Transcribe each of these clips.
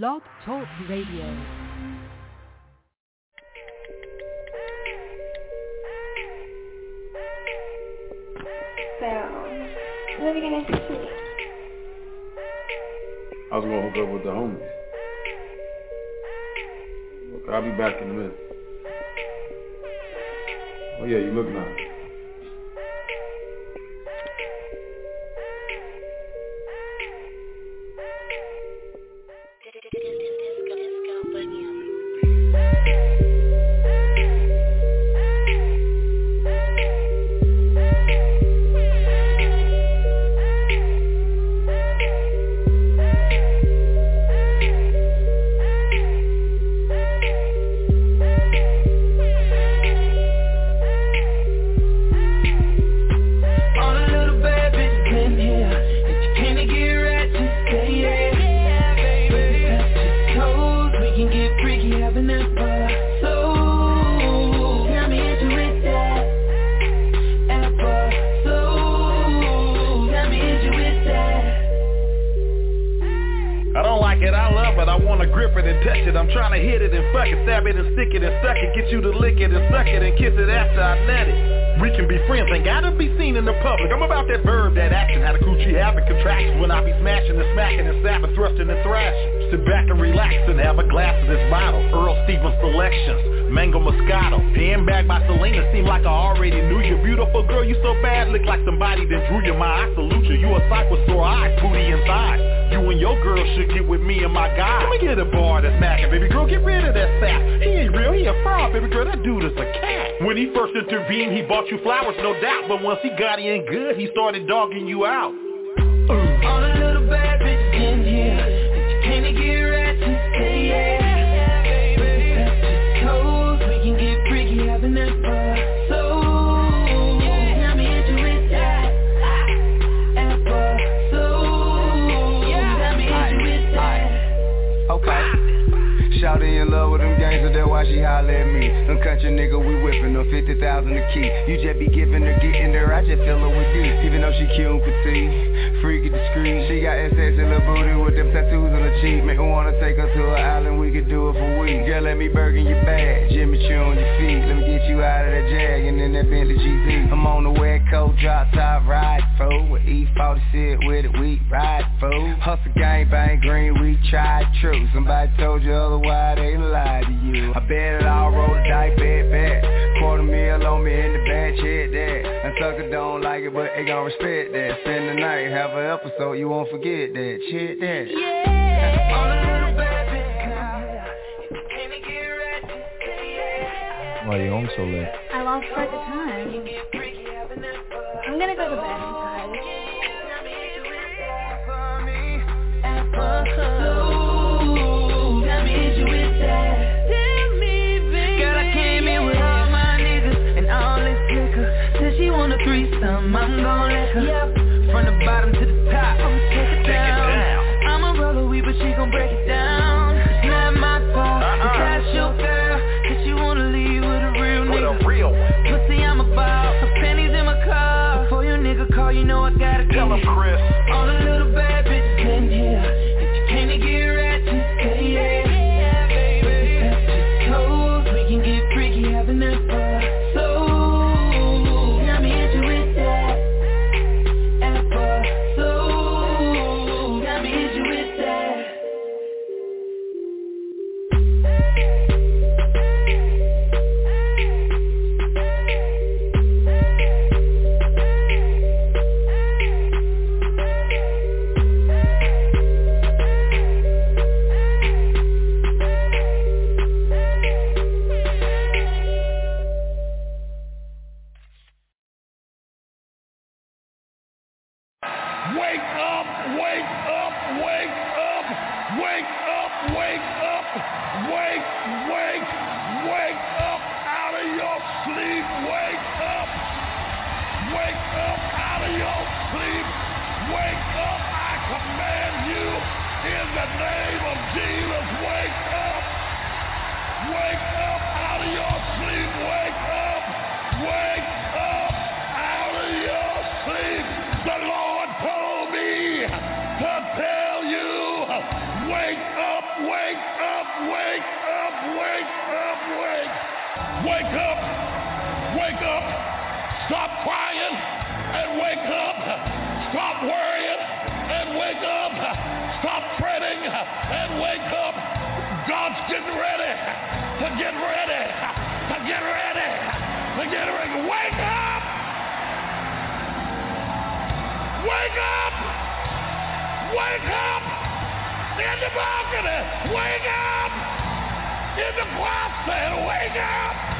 Blog Talk Radio. So, what are we gonna do? I was gonna hook up with the homies. I'll be back in a minute. Oh yeah, you look nice. Selena, seem like I already knew you. Beautiful girl, you so bad, look like somebody that drew you My, I salute you, you a with sore eyes, booty and thighs You and your girl should get with me and my guy. Let me get a bar that's macking, baby girl, get rid of that sap He ain't real, he a fraud, baby girl, that dude is a cat. When he first intervened, he bought you flowers, no doubt. But once he got in good, he started dogging you out. All the little bad bitches Shouty in love with them gangsters, that's why she holler at me. Them country nigga, we whipping them 50,000 a key. You just be giving her, getting her, I just fill her with D. Even though she cute and petite, freaky discreet. She got SS in her booty with them tattoos on her cheek. Make me wanna take her to an island, we could do it for weeks. Let me burger your bag, Jimmy Choo on your feet. Let me get you out of that Jag and then that Bentley GZ. I'm on the wet coat, drop top, ride for with E40 with it, we ride for. Hustle gang bang green, we tried true. Somebody told you otherwise, they lied to you. I bet it all roll the dice, bet, bet. Quarter meal on me in the bed, check that. And sucker don't like it, but they gon' respect that. Spend the night, have an episode, you won't forget that. Check that. All yeah. Why you home so late? I lost track of time. I'm gonna go to bed, guys. Tell me if you with that. Girl, I came in with all my niggas and all this liquor. Said she want a threesome, I'm gon' let her. Yep. From the bottom to the top, I'ma take it down. I'ma roll a weed, but she gon' break it down. Wake up, wake up. Stop crying and wake up. Stop worrying and wake up. Stop fretting and wake up. God's getting ready to get ready, to get ready, to get ready. Wake up! Wake up! Wake up! In the balcony! Wake up! In the closet! Wake up!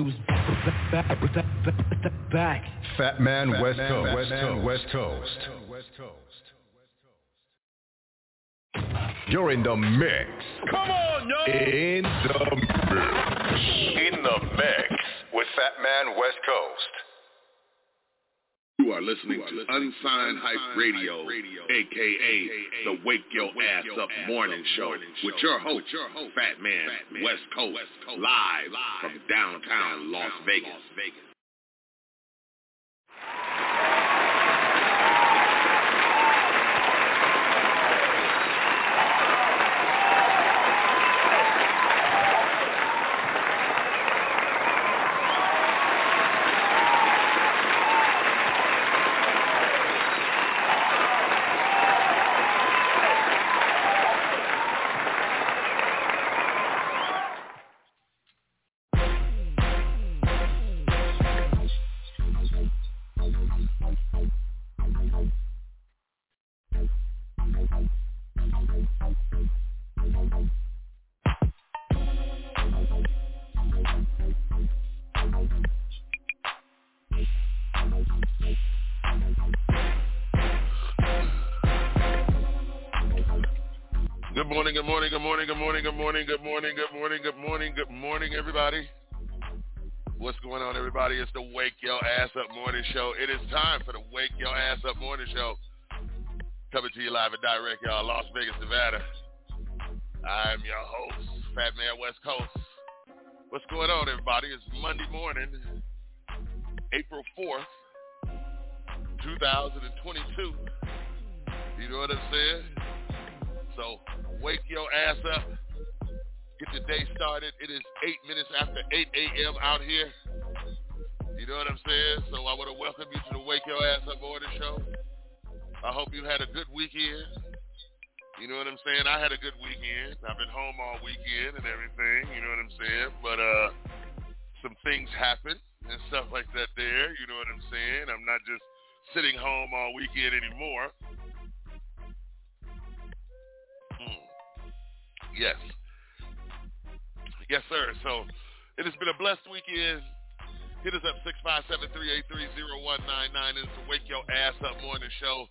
Guess who's back, back, back, back. Fat Man West Coast. West Coast. West Coast. You're in the mix. Come on, yo! In the mix. In the mix with Fat Man West Coast. You are listening to Unsigned Hype Radio, aka the Wake Your Ass Up Morning Show, with your host, Fat Man West Coast, live from downtown Las Vegas. Good morning, good morning, good morning, good morning, good morning, good morning, good morning, good morning, good morning, everybody. What's going on, everybody? It's the Wake Your Ass Up Morning Show. It is time for the Wake Your Ass Up Morning Show. Coming to you live and direct, y'all, Las Vegas, Nevada. I'm your host, Fat Man West Coast. What's going on, everybody? It's Monday morning, April 4th, 2022. You know what I'm saying? So wake your ass up. Get your day started. It is 8 minutes after 8 a.m. out here. You know what I'm saying? So I want to welcome you to the Wake Your Ass Up Morning Show. I hope you had a good weekend. You know what I'm saying? I had a good weekend. I've been home all weekend and everything. You know what I'm saying? But uh, some things happened and stuff like that there. You know what I'm saying? I'm not just sitting home all weekend anymore. Hmm. Yes. Yes, sir. So it has been a blessed weekend. Hit us up 657-383-0199. It's the Wake Your Ass Up Morning Show.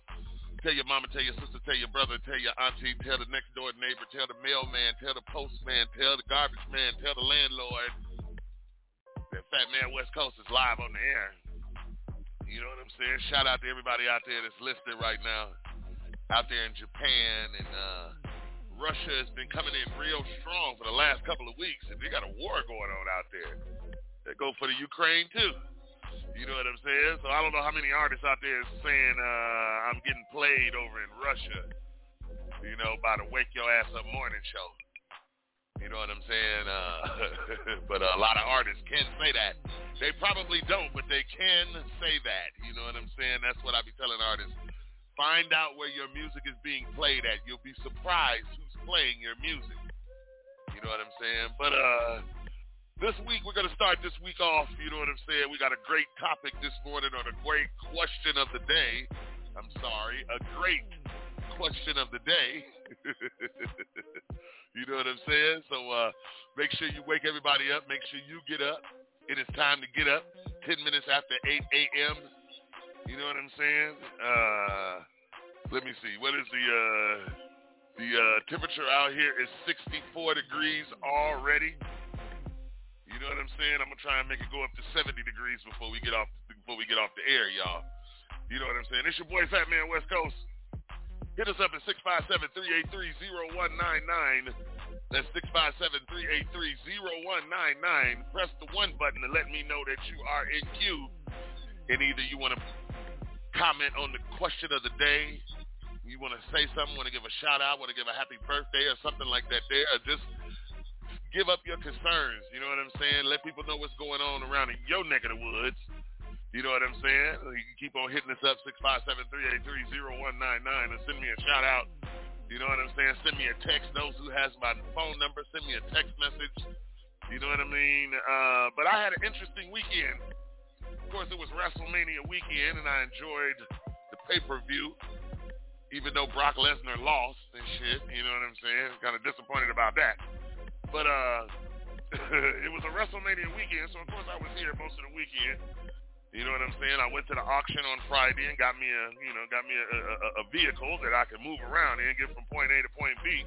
Tell your mama, tell your sister, tell your brother, tell your auntie, tell the next door neighbor, tell the mailman, tell the postman, tell the garbage man, tell the landlord. That Fat Man West Coast is live on the air. You know what I'm saying? Shout out to everybody out there that's listening right now. Out there in Japan and uh, Russia has been coming in real strong for the last couple of weeks, and they got a war going on out there. They go for the Ukraine too. You know what I'm saying? So I don't know how many artists out there saying uh, I'm getting played over in Russia. You know, by the Wake Your Ass Up morning show. You know what I'm saying? Uh, but a lot of artists can say that. They probably don't, but they can say that. You know what I'm saying? That's what I be telling artists. Find out where your music is being played at. You'll be surprised who's playing your music. You know what I'm saying? But uh This week, we're going to start this week off, you know what I'm saying? We got a great topic this morning on a great question of the day. I'm sorry, a great question of the day. you know what I'm saying? So uh, make sure you wake everybody up. Make sure you get up. It is time to get up. 10 minutes after 8 a.m. You know what I'm saying? Uh, let me see. What is the uh, the uh, temperature out here is 64 degrees already. You know what I'm saying? I'm gonna try and make it go up to 70 degrees before we get off before we get off the air, y'all. You know what I'm saying? It's your boy Fat Man West Coast. Hit us up at 657-383-0199. That's 657-383-0199. Press the one button to let me know that you are in queue. And either you want to comment on the question of the day, you want to say something, want to give a shout out, want to give a happy birthday or something like that there, or just give up your concerns. You know what I'm saying? Let people know what's going on around in your neck of the woods. You know what I'm saying? You can keep on hitting us up, 657-383-0199, and send me a shout out. You know what I'm saying? Send me a text. Those who has my phone number, send me a text message. You know what I mean? Uh, but I had an interesting weekend. Of course, it was WrestleMania weekend, and I enjoyed the pay-per-view, even though Brock Lesnar lost and shit. You know what I'm saying? Kind of disappointed about that. But uh, it was a WrestleMania weekend, so of course I was here most of the weekend. You know what I'm saying? I went to the auction on Friday and got me a, you know, got me a, a, a vehicle that I could move around and get from point A to point B.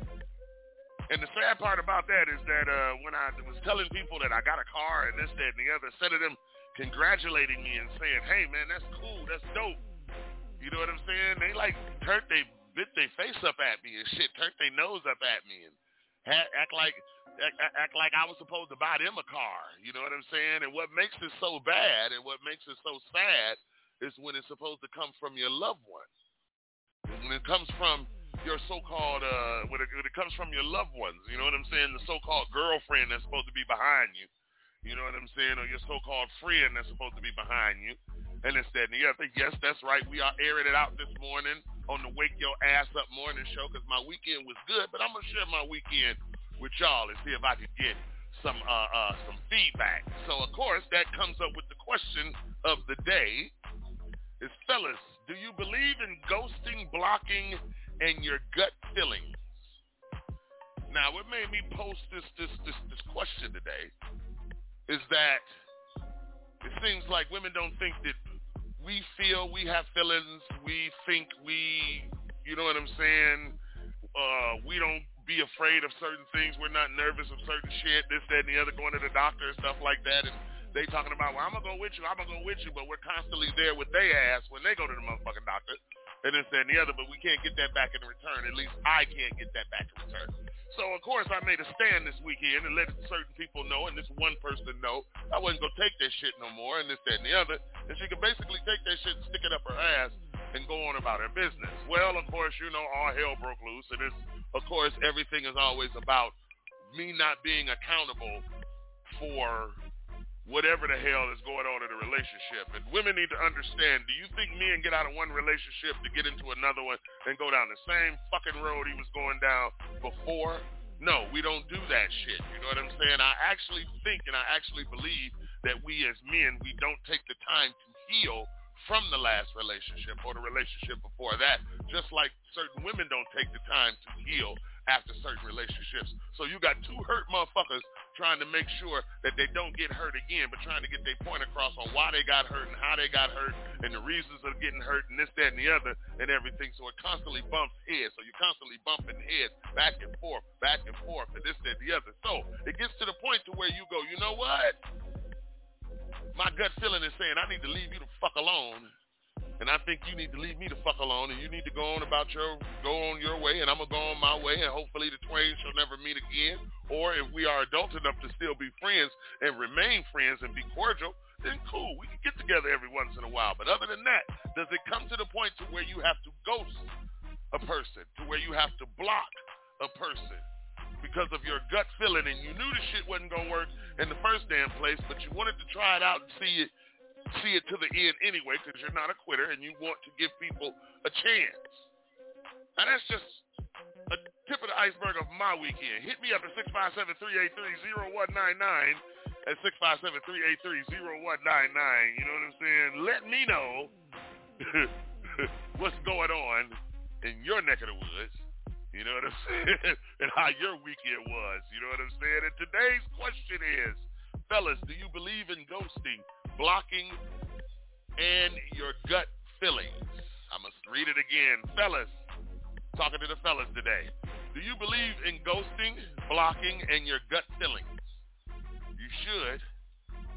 And the sad part about that is that uh, when I was telling people that I got a car and this, that, and the other, instead of them congratulating me and saying, "Hey, man, that's cool, that's dope," you know what I'm saying? They like turned they bit their face up at me and shit, turned their nose up at me and act like act, like I was supposed to buy them a car. You know what I'm saying? And what makes it so bad and what makes it so sad is when it's supposed to come from your loved one. When it comes from your so-called, uh, when it, when it comes from your loved ones, you know what I'm saying? The so-called girlfriend that's supposed to be behind you. You know what I'm saying? Or your so-called friend that's supposed to be behind you. And it's that and the other. Yes, that's right. We are airing it out this morning on the Wake Your Ass Up morning show because my weekend was good. But I'm going to share my weekend with y'all and see if I can get some uh, uh, some feedback. So of course that comes up with the question of the day: Is fellas, do you believe in ghosting, blocking, and your gut feelings? Now, what made me post this this this, this question today is that it seems like women don't think that we feel we have feelings. We think we, you know what I'm saying? Uh, we don't be afraid of certain things. We're not nervous of certain shit, this, that, and the other, going to the doctor and stuff like that. And they talking about, well, I'm going to go with you, I'm going to go with you, but we're constantly there with their ass when they go to the motherfucking doctor and this, that, and the other, but we can't get that back in return. At least I can't get that back in return. So, of course, I made a stand this weekend and let certain people know, and this one person know, I wasn't to take that shit no more, and this, that, and the other. And she could basically take that shit and stick it up her ass and go on about her business. Well, of course, you know, all hell broke loose, and it's, of course, everything is always about me not being accountable for whatever the hell is going on in a relationship. And women need to understand, do you think men get out of one relationship to get into another one and go down the same fucking road he was going down before? No, we don't do that shit. You know what I'm saying? I actually think and I actually believe that we as men, we don't take the time to heal from the last relationship or the relationship before that, just like certain women don't take the time to heal after certain relationships. So you got two hurt motherfuckers trying to make sure that they don't get hurt again, but trying to get their point across on why they got hurt and how they got hurt and the reasons of getting hurt and this, that, and the other and everything. So it constantly bumps heads. So you're constantly bumping heads back and forth, back and forth, and this, that, and the other. So it gets to the point to where you go, you know what? My gut feeling is saying I need to leave you the fuck alone and I think you need to leave me the fuck alone and you need to go on about your go on your way and I'm gonna go on my way and hopefully the twain shall never meet again. Or if we are adult enough to still be friends and remain friends and be cordial, then cool, we can get together every once in a while. But other than that, does it come to the point to where you have to ghost a person, to where you have to block a person because of your gut feeling and you knew the shit wasn't gonna work in the first damn place, but you wanted to try it out and see it see it to the end anyway because you're not a quitter and you want to give people a chance. Now that's just a tip of the iceberg of my weekend. Hit me up at 657-383-0199 at 657-383-0199. You know what I'm saying? Let me know what's going on in your neck of the woods. You know what I'm saying? and how your weekend was. You know what I'm saying? And today's question is, fellas, do you believe in ghosting, blocking, and your gut feelings? I must read it again. Fellas, talking to the fellas today. Do you believe in ghosting, blocking, and your gut feelings? You should.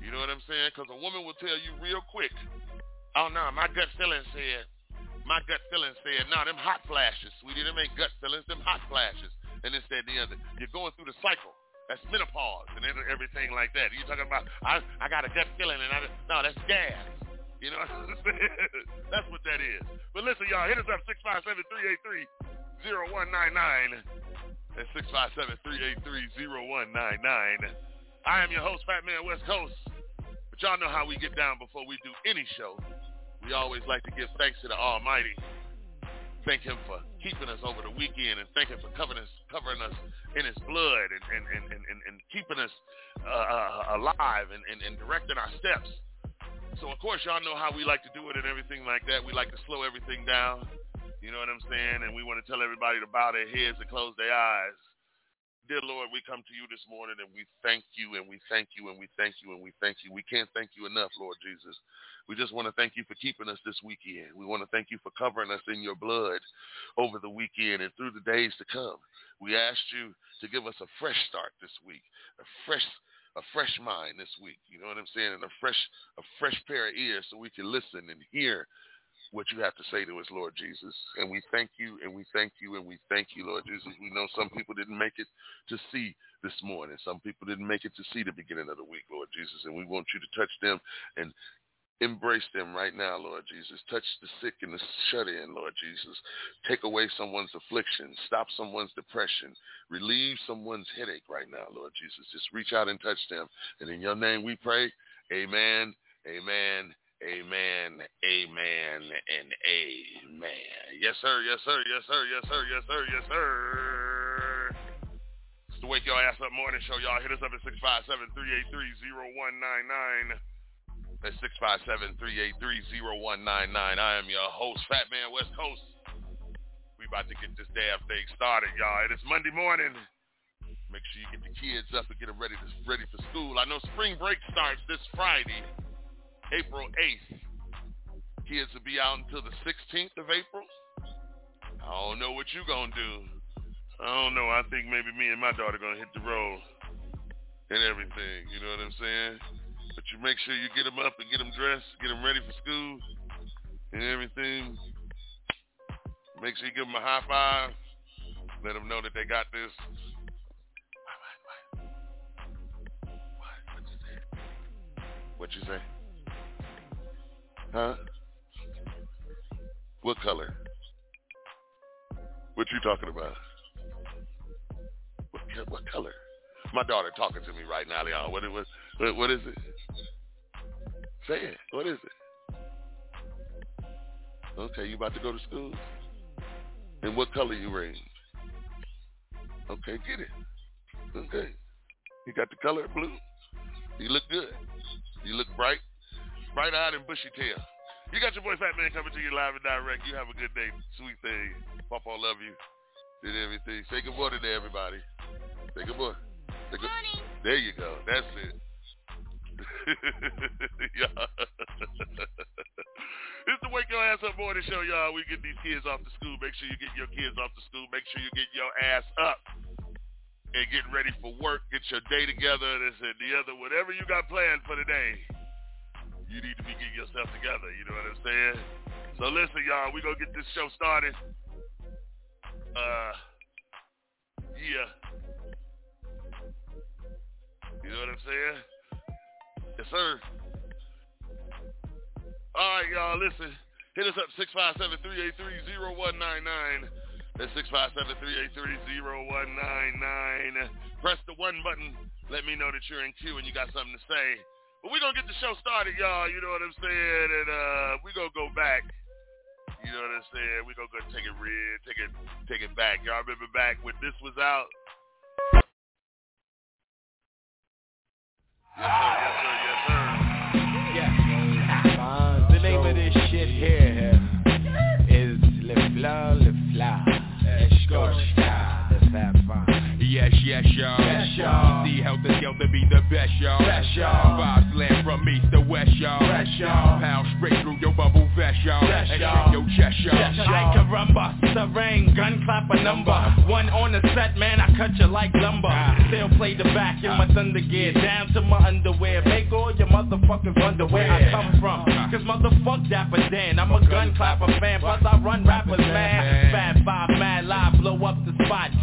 You know what I'm saying? Because a woman will tell you real quick, oh, no, my gut feeling said, my gut feeling said, no, them hot flashes, sweetie, them ain't gut feelings, them hot flashes. And and the other. You're going through the cycle. That's menopause and everything like that. You're talking about, I, I got a gut feeling, and I, no, that's gas. You know? That's what that is. But listen, y'all, hit us up 657-383-0199. That's 657-383-0199. I am your host, Fat Man West Coast. But y'all know how we get down before we do any show. We always like to give thanks to the Almighty. Thank him for keeping us over the weekend and thank him for covering us, covering us in his blood and, and, and, and, and keeping us uh, uh, alive and, and, and directing our steps. So of course y'all know how we like to do it and everything like that. We like to slow everything down. You know what I'm saying? And we want to tell everybody to bow their heads and close their eyes. Dear Lord, we come to you this morning and we thank you and we thank you and we thank you and we thank you. We can't thank you enough, Lord Jesus. We just want to thank you for keeping us this weekend. We want to thank you for covering us in your blood over the weekend and through the days to come. We asked you to give us a fresh start this week, a fresh a fresh mind this week. You know what I'm saying? And a fresh a fresh pair of ears so we can listen and hear what you have to say to us, Lord Jesus. And we thank you and we thank you and we thank you, Lord Jesus. We know some people didn't make it to see this morning. Some people didn't make it to see the beginning of the week, Lord Jesus. And we want you to touch them and Embrace them right now, Lord Jesus. Touch the sick and the shut in, Lord Jesus. Take away someone's affliction. Stop someone's depression. Relieve someone's headache right now, Lord Jesus. Just reach out and touch them. And in your name we pray. Amen, amen, amen, amen, and amen. Yes, sir, yes, sir, yes, sir, yes, sir, yes, sir, yes, sir. It's the Wake Your Ass Up Morning Show. Y'all hit us up at 657-383-0199. That's 657-383-0199. I am your host, Fat Man West Coast. We about to get this damn thing started, y'all. It is Monday morning. Make sure you get the kids up and get them ready to, ready for school. I know spring break starts this Friday, April 8th. Kids to be out until the 16th of April. I don't know what you gonna do. I don't know. I think maybe me and my daughter gonna hit the road and everything. You know what I'm saying? But you make sure you get them up and get them dressed, get them ready for school and everything. Make sure you give them a high five. Let them know that they got this. What you say? Huh? What color? What you talking about? What, what color? My daughter talking to me right now, Leon. What, what, what, what is it? Say it. What is it? Okay, you about to go to school? And what color you wearing? Okay, get it. Okay. You got the color blue? You look good. You look bright. Bright-eyed and bushy-tailed. You got your boy Fat Man coming to you live and direct. You have a good day. Sweet thing. Papa love you. Did everything. Say good morning to everybody. Say good morning. Say good morning. There you go. That's it it's the Wake Your Ass Up Morning Show, y'all. We get these kids off to school. Make sure you get your kids off to school. Make sure you get your ass up and get ready for work. Get your day together, this and the other. Whatever you got planned for the day, you need to be getting yourself together. You know what I'm saying? So listen, y'all. We gonna get this show started. Uh, yeah. You know what I'm saying? Yes, sir. All right, y'all, listen. Hit us up, 657-383-0199. That's 657-383-0199. Press the one button. Let me know that you're in queue and you got something to say. But we're going to get the show started, y'all. You know what I'm saying? And uh, we're going to go back. You know what I'm saying? We're going to go take it red, take it, take it back. Y'all remember back when this was out? Yes, sir. Yes, sir. Yes, sir. Uh, the name of this shit here is Le Fleur, Le Fleur. Yes, yes, y'all. Yes, y'all. See how the skill to be the best, y'all. Best, y'all. Five slam from east to west, y'all. Best, y'all. Pound straight through your bubble vest, y'all. Best, and y'all. your chest, y'all. Yes, like a rumba, serene, gun clap a number. One on the set, man, I cut you like lumber. Ah. Still play the back in my ah. thunder gear, down to my underwear. Make all your motherfuckers wonder where I come from. Ah. Cause motherfuck Dapper Dan, I'm a gun clapper fan, plus I run rappers mad.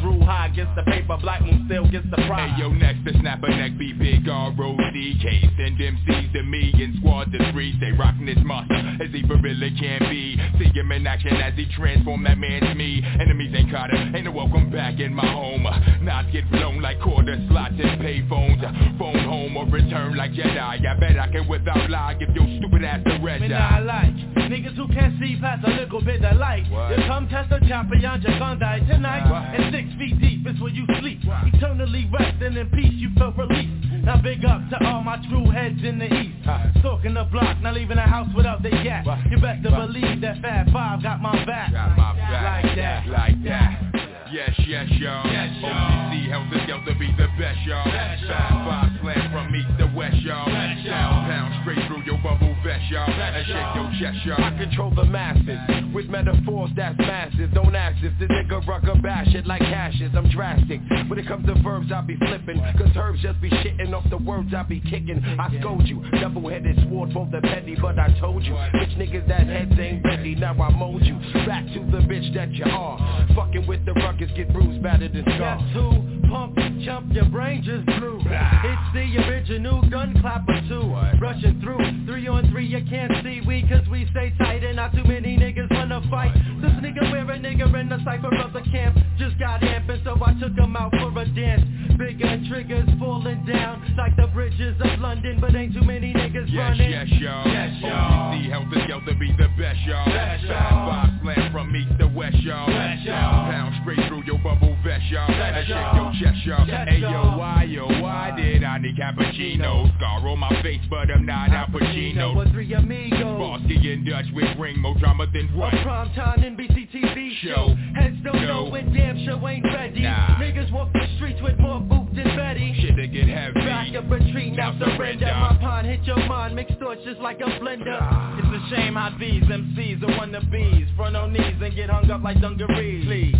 Drew high gets the paper, Black Moon still gets the prize. Hey, yo, next to snap a neck, be big R-O-C-K. Send MCs to me in squad to three. They rockin' this monster as he really can be. See him in action as he transform that man's me. Enemies ain't caught him, ain't no welcome back in my home. Knots get blown like quarter slots and pay phones. Phone home or return like Jedi. I bet I can without lie give your stupid ass the red eye. not like Niggas who can't see past a little bit of light You come test a champion, you're gonna die tonight And six feet deep is where you sleep Eternally resting in peace, you feel relief Now big up to all my true heads in the east Stalking the block, not leaving the house without they gas You best to believe that Fat Five got my back Got my back. Like that Like that. Yes, yes, y'all. Yes, y'all. OGC help the to be the best, y'all. Best, Five, y'all. five slam from east to west, y'all. Best, y'all. Pound, straight through your bubble vest, y'all. Best, And shake your chest, y'all. I control the masses with metaphors that's massive. Don't ask if the nigga rucker bash it like ashes. I'm drastic. When it comes to verbs, I be flipping. Cause herbs just be shitting off the words I be kicking. I scold you. Double-headed sword for the petty, but I told you. Bitch niggas that heads ain't ready. Now I mold you. Back to the bitch that you are. Fucking with the ruckus, get bruised, battered, and scarred. who? Pump, and chump, your brain just blew. Ah. It's the original gun clapper too. Rushing through, three on three, you can't see we cause we stay tight and not too many niggas wanna fight. This nigga wear a nigga in the cypher of the camp. Just got amping so I took him out for a dance. Bigger triggers falling down like the bridges of London, but ain't too many niggas Yes, running. yes, y'all. Yes, y'all. OGC help the girl to be the best, y'all. Best, y'all. five slam from east to west, y'all. Best, y'all. Pound straight through your bubble vest, y'all. Best, And y'all. your chest, y'all. Y'all. why, yo, why did I need cappuccino? Scar on my face, but I'm not Al Pacino. With three amigos. Sparsky in Dutch with ring, more drama than A what? primetime NBC TV show. Show. Heads don't No. know and damn show ain't ready. Nah. Niggas walk the streets with more boots than Betty. Shit to get heavy. Back up retreat, now Now surrender. surrender. My pond hit your mind, mixed thoughts just like a blender. It's a shame how these MCs are wannabes. Front on knees and get hung up like dungarees. Please.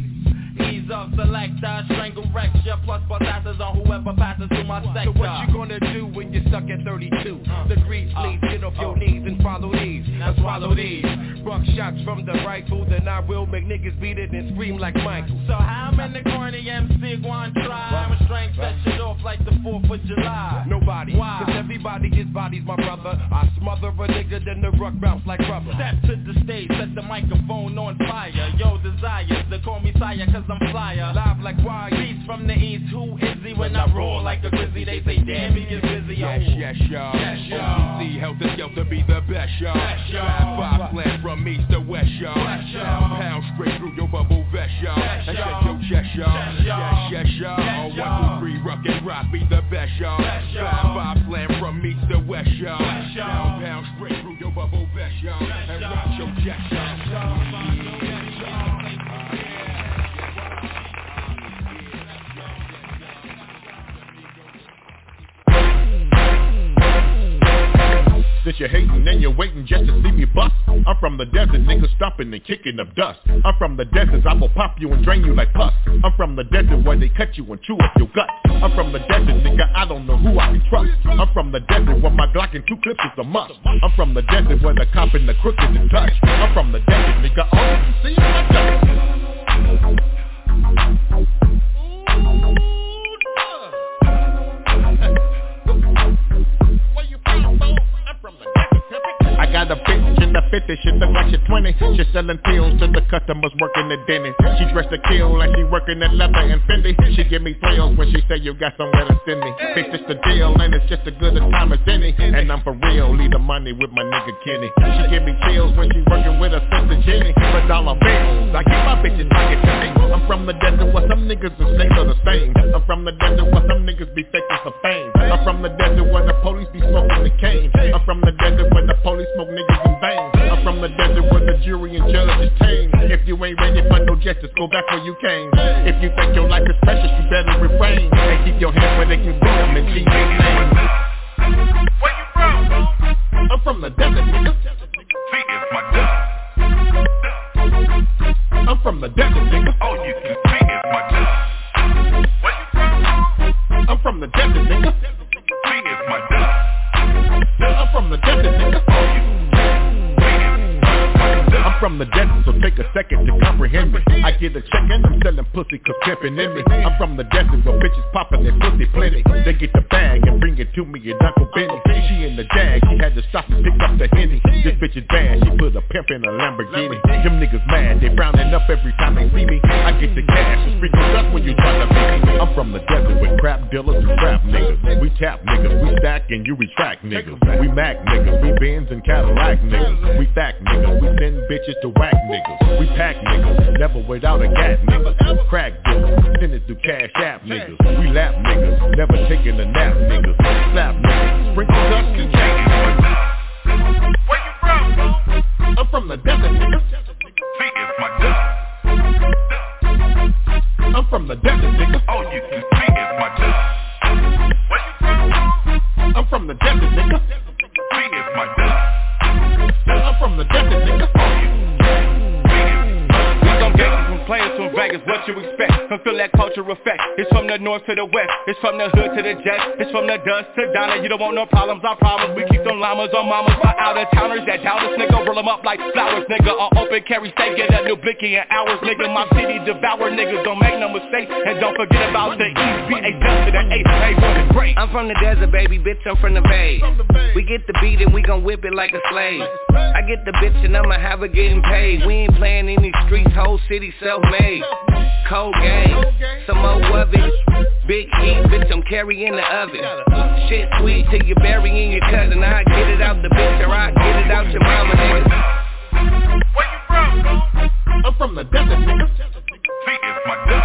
Ease up, selector, strangle recture, plus bust asses on whoever passes through my sector. So what you gonna do when you're stuck at 32 degrees? Please uh, get off your uh. knees and follow these. Now swallow these. Buck shots from the rifle, then I will make niggas beat it and scream like Michael. So how many corny MC going try? I'm a strength set shit off like the 4th of July. Nobody, Why? cause everybody is bodies, my brother. I smother a nigga, then the ruck bounce like rubber. Step to the stage, set the microphone on fire. Yo, desires they call me sire, cause I'm flyer. Live like wire. Beats from the east, who is he? When I roar like a grizzly, they say, damn, he get busy. Yes, Oh. yes, y'all. Yes, y'all. OGC help the girl to be the best, y'all. Best, y'all. Five, five from east to west, y'all. Best, y'all. Pound straight through your bubble vest, y'all. Best, And y'all. shake your chest, y'all. Yes, y'all. Yes, yes, y'all. Yes, One, y'all. two, three, rock and rock, be the best, y'all. Best, y'all. Five, five from east to west, y'all. Best, y'all. Pound, pound straight through your bubble vest, y'all. Best, And rock your chest, y'all. That you're hating and you're waiting just to see me bust. I'm from the desert, niggas stomping and kicking up dust. I'm from the desert, I will pop you and drain you like pus. I'm from the desert where they cut you and chew up your gut. I'm from the desert, nigga, I don't know who I can trust. I'm from the desert where my Glock and two clips is a must. I'm from the desert where the cop and the crook is in touch. I'm from the desert, nigga, all you see is my dust. music. I got a bitch in the 50, she look like she 20 She selling pills to the customers working the dentist She dressed to kill like she working at leather and Fendi. She give me thrills when she say you got somewhere to send me. Bitch, it's the deal and it's just as good a time as any. And I'm for real, leave the money with my nigga Kenny. She give me chills when she working with a sister Jenny. For dollar bills, I get my bitches pocket to me I'm from the desert where some niggas is snakes are the same. I'm from the desert where some niggas be faking for fame. I'm from the desert where the police be smoking the cane. I'm from the desert where the police smoke niggas in vain. I'm from the desert where the jury and judge is tame If you ain't ready for no justice, go back where you came. If you think your life is precious, you better refrain. And keep your hands where they can be them in Jesus' name. Where you from? I'm from the desert, nigga. See, it's my dog. I'm from the desert, nigga. All you can get a check and selling pussy cause pimpin' in me I'm from the desert where bitches poppin' their pussy plenty They get the bag and bring it to me and Uncle Benny. She in the jag, she had to stop and pick up the Henny. This bitch is bad, she put a pimp in a Lamborghini. Them niggas mad, they frowning up every time they see me. I get the cash, and sprinkle dust when you try to beat me. I'm from the desert with crap dealers and crap niggas. We tap niggas, we stack and you retract niggas. We Mac niggas, we Benz and Cadillac niggas. We stack niggas, we send bitches to whack niggas. We pack niggas, never without a gat niggas Crack dealers, send it through cash app niggas We lap niggas, never taking a nap niggas Slap niggas, sprinkle dust and change Where you from? I'm from the desert nigga See, it's my dog. I'm from the desert nigga All you can see is my dog. Where you from? I'm from the desert nigga See, it's my dog. I'm from the desert nigga players from Vegas, what you expect? Come feel that culture effect. It's from the north to the west, it's from the hood to the jet, it's from the dust to Donna. You don't want no problems, I promise. We keep them llamas on mamas for out of towners that doubt us, nigga. Roll them up like flowers, nigga. Or open carry steak, get a new blicky in hours, nigga. My city devour, niggas. Don't make no mistake, and don't forget about the East. Be a dust to the eighth, is great. I'm from the desert, baby, bitch, I'm from the bay. We get the beat and we gon' whip it like a slave. I get the bitch and I'ma have her getting paid. We ain't playing in these streets, whole city self-made. Cold game, some more of it. Big heat, bitch, I'm carrying the oven. Shit sweet till you burying your cousin. I get it out the bitch or I get it out your mama, nigga. Oh, Where you from? I'm from the desert nigga See, it's my dog.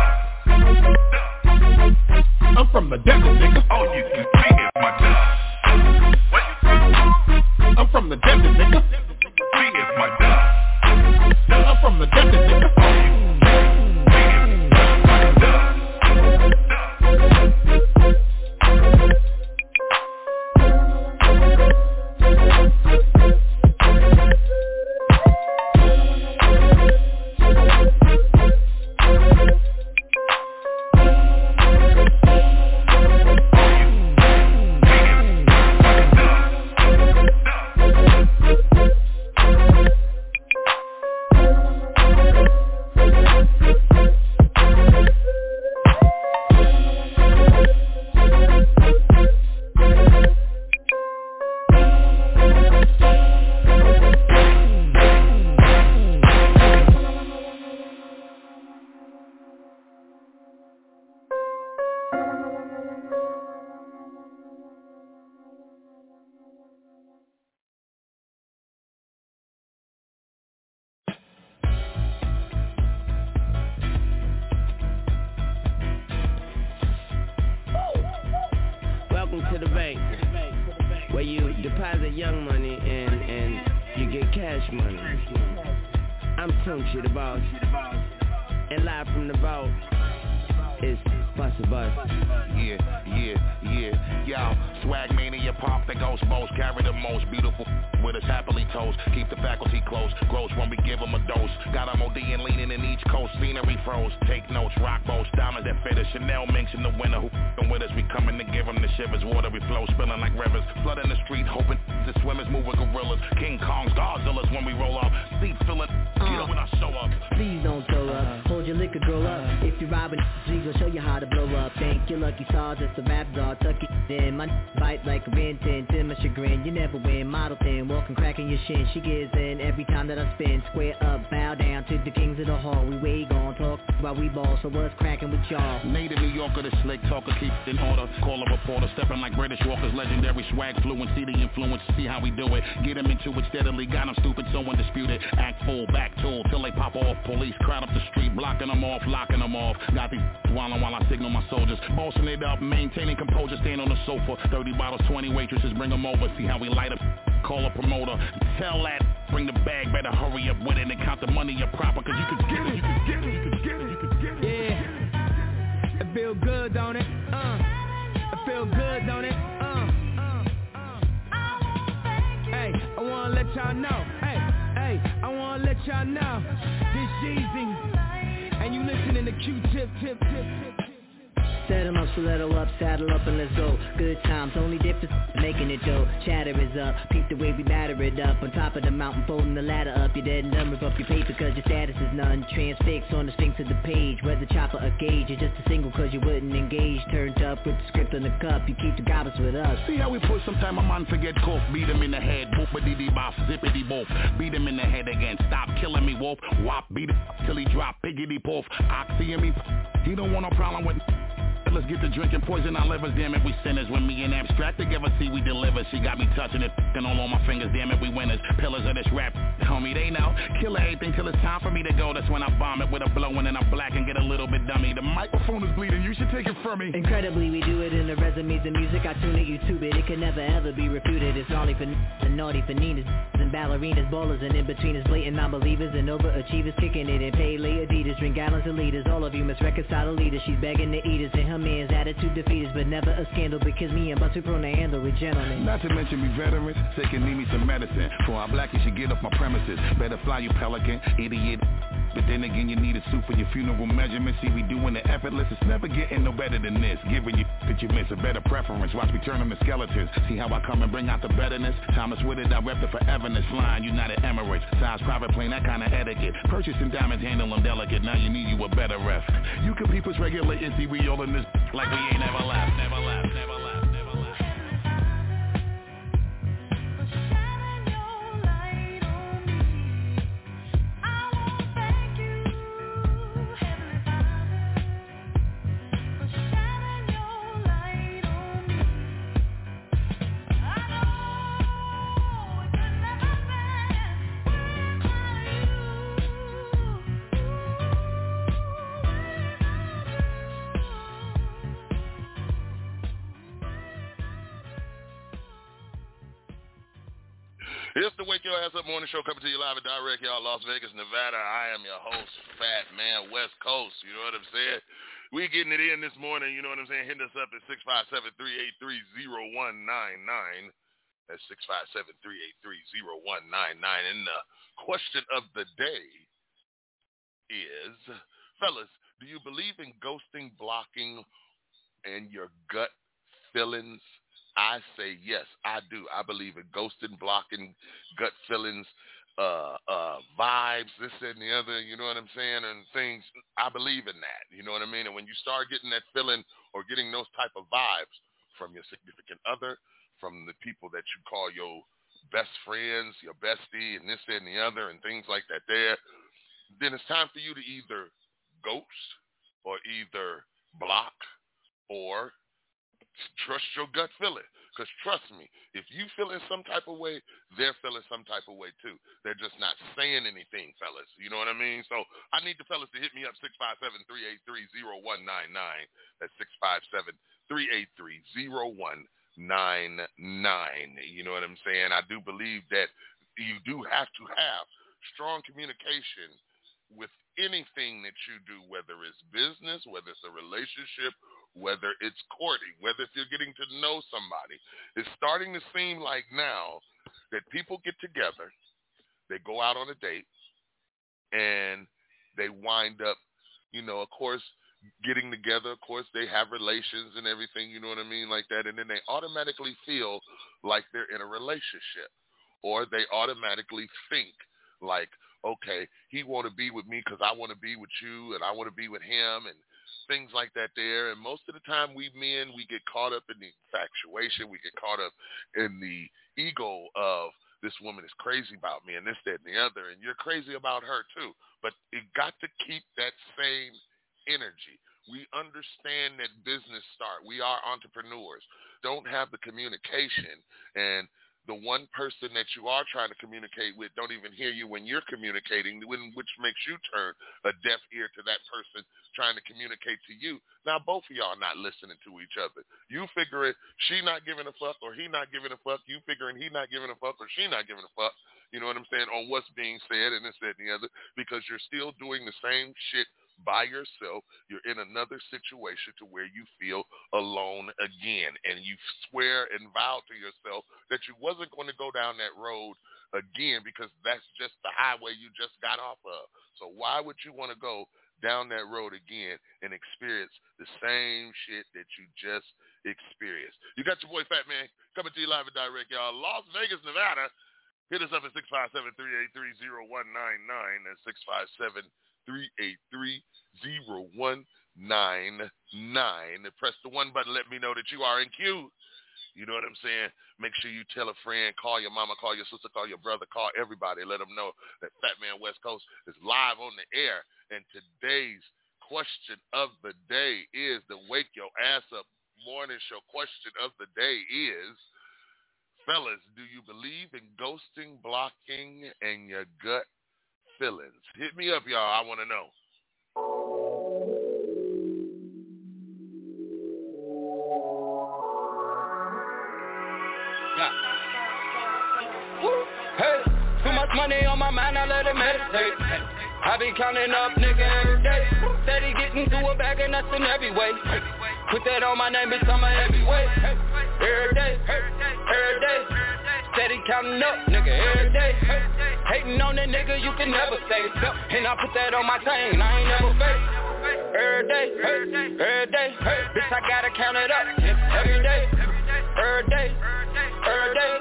I'm from the desert nigga All you can see is my dog. Where you from? I'm from the desert nigga See, it's my dog. I'm from the desert nigga go Good times, only difference, making it dope Chatter is up, peep the way we batter it up. On top of the mountain, folding the ladder up. You're dead and done, up your paper cause your status is none. Transfix on the sphinx of the page Whether chopper or gauge, you're just a single cause you wouldn't engage. Turned up with the script on the cup, you keep the goblins with us. See how we push, sometime a man forget cough. Beat him in the head, boopity dee bop, zippity boop. Beat him in the head again, stop killing me wolf Wop, beat him till he drop, piggity poof. Oxy and me, he don't want no problem with Let's get to drinking poison our livers, damn it, we sinners. When me and abstract together, see we deliver. She got me touching it, f***ing all on my fingers, damn it, we winners. Pillars of this rap, homie, they know. Kill everything till it's time for me to go. That's when I vomit with a blowing and I'm black and get a little bit dummy. The microphone is bleeding, you should take it from me. Incredibly, we do it in the resumes and music. I tune it, YouTube it, it can never ever be refuted. It's naughty for and naughty for Ninas And ballerinas, ballers and in-betweeners Blatant non-believers and overachievers Kicking it in. Pele Adidas, drink gallons of liters. All of you must reconcile the leaders. She's begging to eat us and her man's attitude defeat us But never a scandal because me and Buster prone to handle it gentlemen Not to mention we veterans, sick and need me some medicine. For our black you should get off my premises. Better fly you pelican, idiot. But then again you need a suit for your funeral measurements See we doing it effortless, it's never getting no better than this. Giving you that you miss a better preference. Watch me turn them to skeletons. See how I come and bring out the betterness. Thomas with it, I rep the foreverness line. United Emirates, size private plane, that kind of etiquette. Purchasing diamonds, handle them delicate. Now you need you a better ref. You can peep us regulating, see we all in this Like we ain't never left, never left, never left It's the Wake Your Ass Up Morning Show coming to you live and direct, y'all, Las Vegas, Nevada. I am your host, Fat Man West Coast. You know what I'm saying? We getting it in this morning. You know what I'm saying? Hit us up at 657-383-0199. That's 657-383-0199. And the question of the day is, fellas, do you believe in ghosting, blocking, and your gut feelings? I say yes, I do. I believe in ghosting, blocking, gut feelings, uh, uh, vibes, this and the other, you know what I'm saying, and things. I believe in that, you know what I mean? And when you start getting that feeling or getting those type of vibes from your significant other, from the people that you call your best friends, your bestie, and this and the other, and things like that there, then it's time for you to either ghost or either block or trust your gut feeling. Because trust me, if you feel in some type of way, they're feeling some type of way too. They're just not saying anything, fellas. You know what I mean? So I need the fellas to hit me up, 657-383-0199. That's 657-383-0199. You know what I'm saying? I do believe that you do have to have strong communication with anything that you do, whether it's business, whether it's a relationship, whether it's courting, whether if you're getting to know somebody. It's starting to seem like now that people get together, they go out on a date, and they wind up, you know, of course, getting together. Of course, they have relations and everything, you know what I mean, like that. And then they automatically feel like they're in a relationship or they automatically think like, okay, he want to be with me because I want to be with you and I want to be with him and things like that there. And most of the time we men, we get caught up in the infatuation. We get caught up in the ego of this woman is crazy about me and this, that, and the other. And you're crazy about her too. But it got to keep that same energy. We understand that business start. We are entrepreneurs. Don't have the communication and the one person that you are trying to communicate with don't even hear you when you're communicating, which makes you turn a deaf ear to that person trying to communicate to you. Now both of y'all not listening to each other. You figuring she not giving a fuck or he not giving a fuck. You figuring he not giving a fuck or she not giving a fuck. You know what I'm saying? On what's being said and this, that, and the other. Because you're still doing the same shit by yourself, you're in another situation to where you feel alone again. And you swear and vow to yourself that you wasn't going to go down that road again because that's just the highway you just got off of. So why would you want to go down that road again and experience the same shit that you just experienced? You got your boy Fat Man coming to you live and direct, y'all. Las Vegas, Nevada. Hit us up at 657-383-0199. That's 657 383-0199. Press the one button. Let me know that you are in queue. You know what I'm saying? Make sure you tell a friend, call your mama, call your sister, call your brother, call everybody. Let them know that Fat Man West Coast is live on the air. And today's question of the day is the Wake Your Ass Up morning show question of the day is, fellas, do you believe in ghosting, blocking, and your gut feelings. Hit me up, y'all. I want to know. Hey, too much money on my mind, I let it meditate. I be counting up, nigga, every day. Steady getting to a bag and that's in every way. Put that on my name, bitch, I'm a heavyweight. Every day, every day. Steady counting up, nigga, every day. Hating on that nigga, you can never say And I put that on my chain, I ain't never fake. Every day, every day, bitch, I gotta count it up. Every day, every day, every day.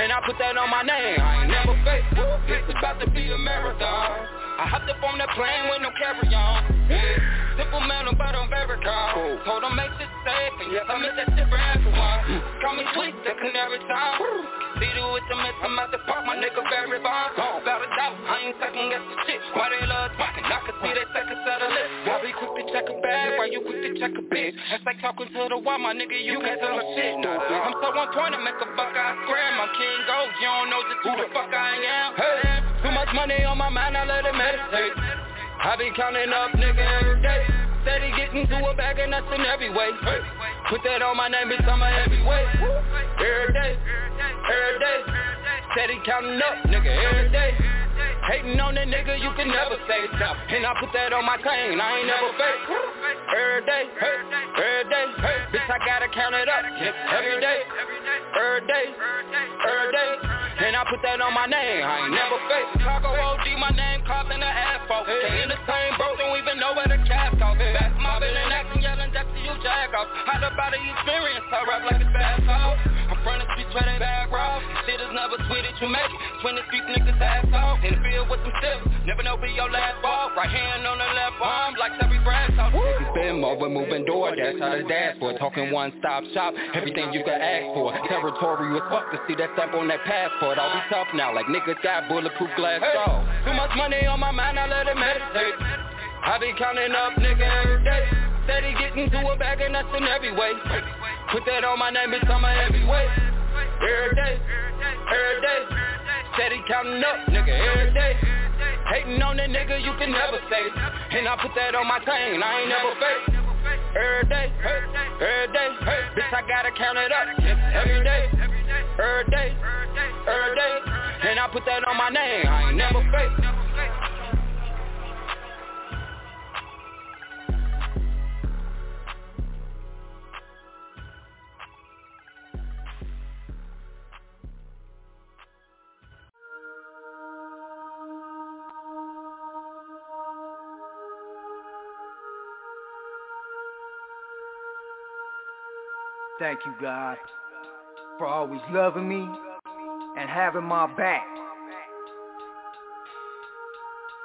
And I put that on my name, I ain't never fake. It's about to be a marathon. I hopped up on that plane with no carry-on. Yeah. Simple man, I'm very calm. Cool. Told him make it safe, and yes, I miss that shit for everyone. Call me sweet, the canary time. See you with the mess, I'm at the park, my nigga very bomb. Without a doubt, I ain't second guess the shit. Why they love talking? I can see they second set of lips. Why be quick to check a bag? Why you quick to check a bitch? That's like talking to the wall, my nigga, you can't tell a shit. Nah, I'm so on point, I make a buck, I scram. I'm King Gold, you don't know just who the fuck I am. Hey. Too much money on my mind, I let it meditate. I be counting up, nigga, every day. Steady getting to a bag and that's in every way. Put that on my name, it's on my a heavyweight. Every day, every day. Steady counting up, nigga, every day. Hating on that nigga, you can never say stop. And I put that on my chain, I ain't never fake. Every day, every day, bitch, I gotta count it up. Every day, every day, every day. And I put that on my name, I ain't never fake. Chicago OG, my name carved in the asphalt Stay in the same boat, don't even know where the cash off Back mobbing and acting, yelling to you jack off Had about the experience, I rap like it's fast off I'm from the streets where they bag rock. Shit is never sweet that you make. It When the streets niggas ass off the field with Never know be your last ball Right hand on the left arm, like every brass off Niggas been over, moving door, dash out of dashboard Talking one stop shop, everything you could ask for Territory was fuck to see that stamp on that passport all be tough now, like niggas got bulletproof glass hey, jaws. Too much money on my mind, I let it meditate. I be counting up, nigga, every day. Steady getting to a bag and that's in every way. Put that on my name, I'm a heavyweight. Every day, every day. Steady counting up, nigga, every day. Hating on that nigga, you can never say. And I put that on my chain, I ain't never fake. Every day, every day, bitch, I gotta count it up. Every day, every day every day. And I put that on my name, I ain't never fake. Thank you, God, for always loving me and having my back.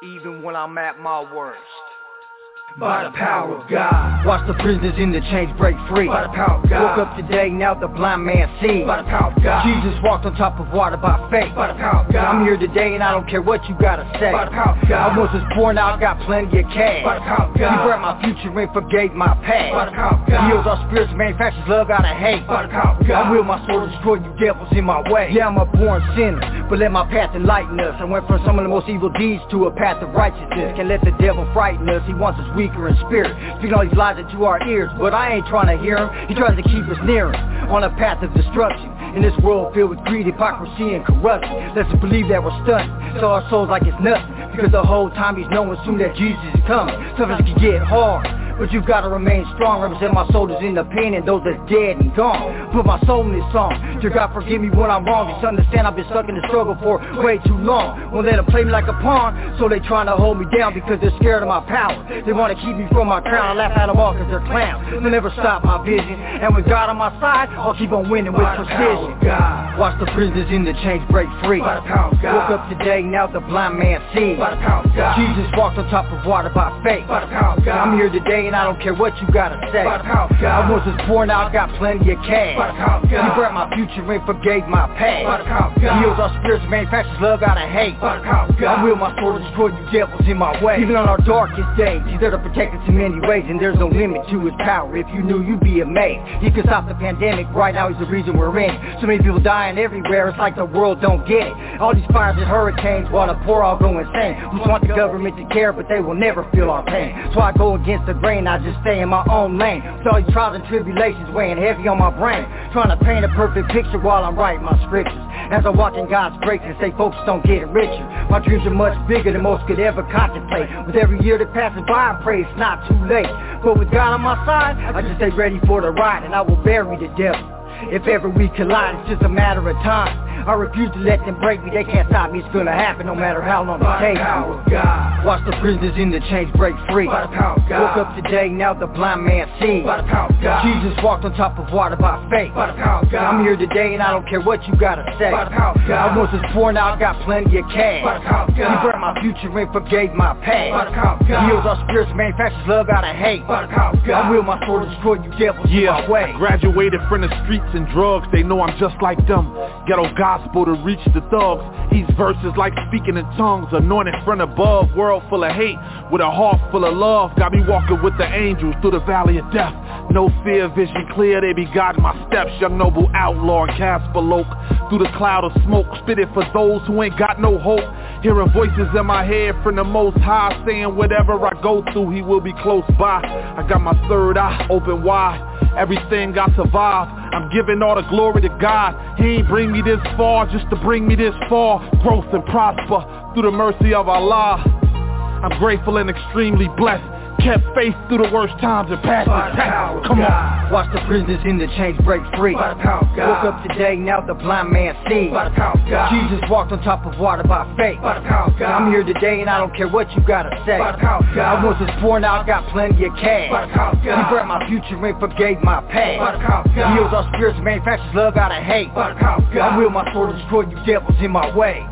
even when I'm at my worst by the power of God. Watch the prisoners in the chains break free by the power of God. Woke up today, now the blind man sees by the power of God. Jesus walked on top of water by faith by the power of God. I'm here today and I don't care what you gotta say by the power of God. I was poor, now I got plenty of cash by the power of God. He brought my future and forgave my past by the power of God. Heals our spirits, manufactures love out of hate by the power of God. I will my sword destroy you devils in my way. Yeah, I'm a born sinner, but let my path enlighten us. I went from some of the most evil deeds to a path of righteousness. Can't let the devil frighten us. He wants us weaker in spirit. Speaking all these lies into our ears, but I ain't trying to hear him. He tries to keep us near him on a path of destruction. In this world filled with greed, hypocrisy, and corruption, let's believe that we're stunned. Sell our souls like it's nothing, because the whole time he's knowing soon that Jesus is coming. Something can get hard. But you gotta remain strong, represent my soldiers in the pain and those that's dead and gone. Put my soul in this song. Dear God, forgive me when I'm wrong. Just understand I've been stuck in the struggle for way too long. Won't let them play me like a pawn, so they trying to hold me down because they're scared of my power. They wanna keep me from my crown. I laugh at them all cause they're clowns. They'll never stop my vision. And with God on my side, I'll keep on winning with precision. God. Watch the prisoners in the chains break free. By the power of God. Woke up today, now the blind man sees. By the power of God. Jesus walked on top of water by faith. By the power of God. I'm here today and I don't care what you gotta say. By the power of God. I was poor, now I got plenty of cash. By the power of God. He brought my future and forgave my past. By the power of God. He heals our spirits, manufactures love out of hate. By the power of God. I will my sword destroy you devils in my way. Even on our darkest days, he's there to protect us in many ways, and there's no limit to his power. If you knew, you'd be amazed. He can stop the pandemic. Right now, he's the reason we're in. So many people dying everywhere. It's like the world don't get it. All these fires and hurricanes, while the poor all go insane. We just want the government to care, but they will never feel our pain. So I go against the grain. I just stay in my own lane. With all these trials and tribulations weighing heavy on my brain. Trying to paint a perfect picture while I'm writing my scriptures. As I walk in God's grace and stay focused on getting richer. My dreams are much bigger than most could ever contemplate. With every year that passes by, I pray it's not too late. But with God on my side, I just stay ready for the ride and I will bury the devil. If ever we collide, it's just a matter of time. I refuse to let them break me, they can't stop me, it's gonna happen no matter how long it takes. power of God. Watch the prisoners in the chains break free. By the power of God. Woke up today, now the blind man sees. By the power of God. Jesus walked on top of water by faith. By the power of God. I'm here today and I don't care what you gotta say. By the power of God. I once was poor, now I got plenty of cash. By the power of God. He brought my future and forgave my past. By the power of God. Heals our spirits, manufactures love out of hate. By the power of God. I will my sword destroy you devils Yeah, in my way. I graduated from the streets and drugs. They know I'm just like them. Ghetto gospel to reach the thugs. These verses like speaking in tongues, anointed from above. World full of hate, with a heart full of love. Got me walking with the angels through the valley of death. No fear, vision clear. They be guiding my steps. Young noble outlaw, Casper Loke. Through the cloud of smoke, spit it for those who ain't got no hope. Hearing voices in my head from the most high, saying whatever I go through, he will be close by. I got my third eye open wide. Everything I survived, I'm giving all the glory to God. He ain't bring me this far just to bring me this far. Growth and prosper through the mercy of Allah. I'm grateful and extremely blessed. Kept faith through the worst times and past the the power of test. Come on. Watch the prisoners in the chains break free. By the power of God. Woke up today, now the blind man sees. By the power of God. Jesus walked on top of water by faith. By the power of God. I'm here today and I don't care what you gotta say. By the power of God. I once was poor, now I got plenty of cash. By the power of God. He brought my future and forgave my past. By the power of God. Heals our spirits, manufactures love out of hate. By the power of God. I will my sword destroy you devils in my way.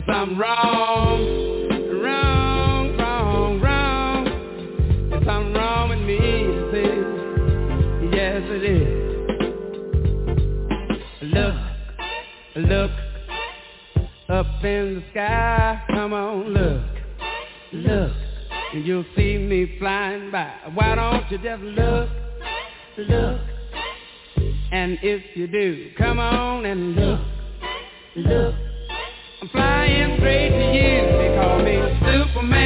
cause I'm wrong, wrong, wrong, wrong. Yes, I'm wrong with me. Yes, it is. Look, look up in the sky. Come on, look, look, and you'll see me flying by. Why don't you just look, look? And if you do, come on and look, look. I am great to you. They call me Superman.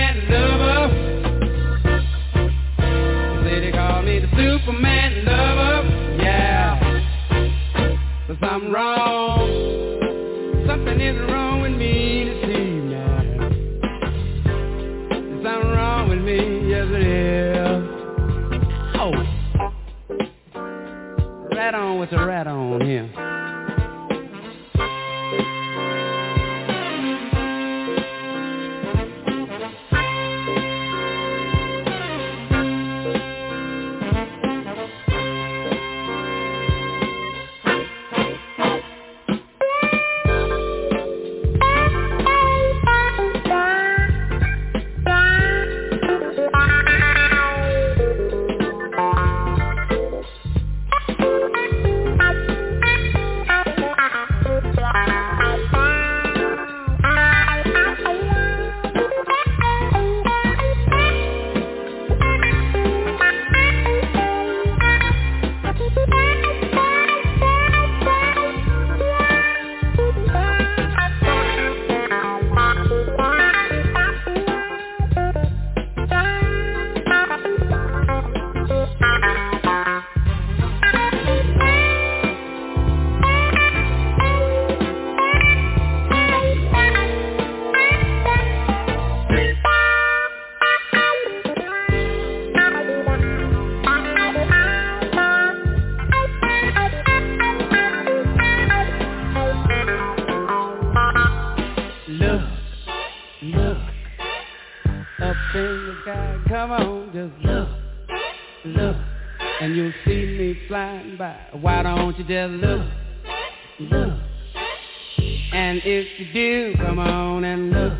And if you do, come on and look,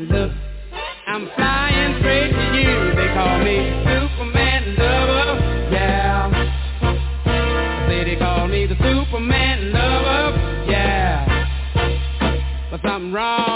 look. I'm flying straight to you. They call me Superman lover, yeah. They call me the Superman lover, yeah. But something wrong.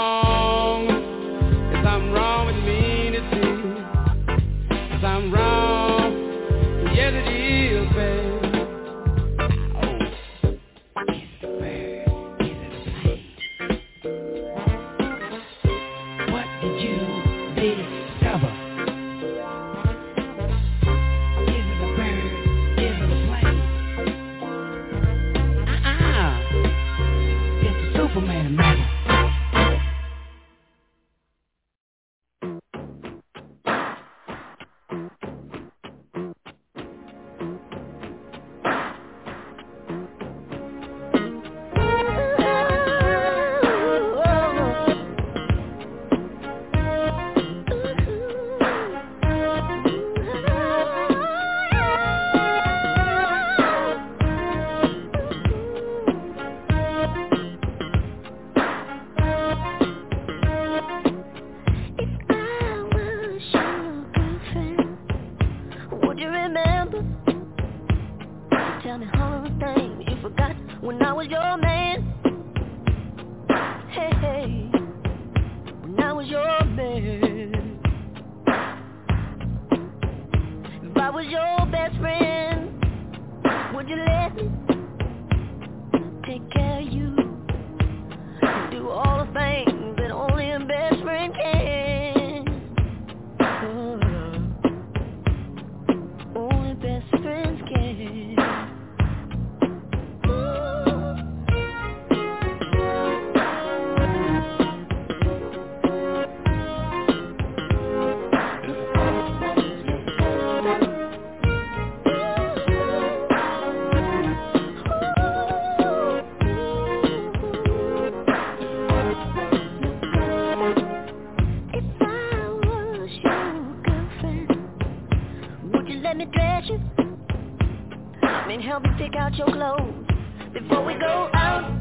Your clothes before we go out.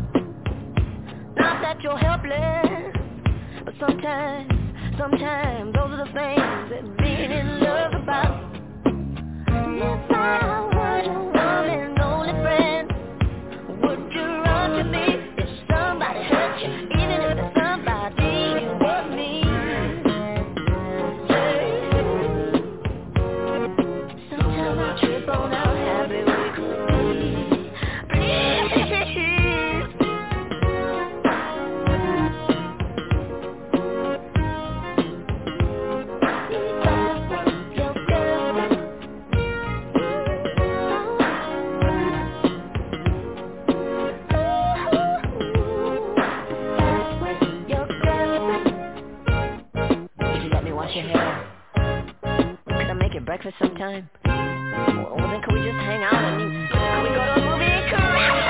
Not that you're helpless, but sometimes, sometimes those are the things that being in love about. If I breakfast sometime? Well, well, then could we just hang out and you, could we go to a movie and cry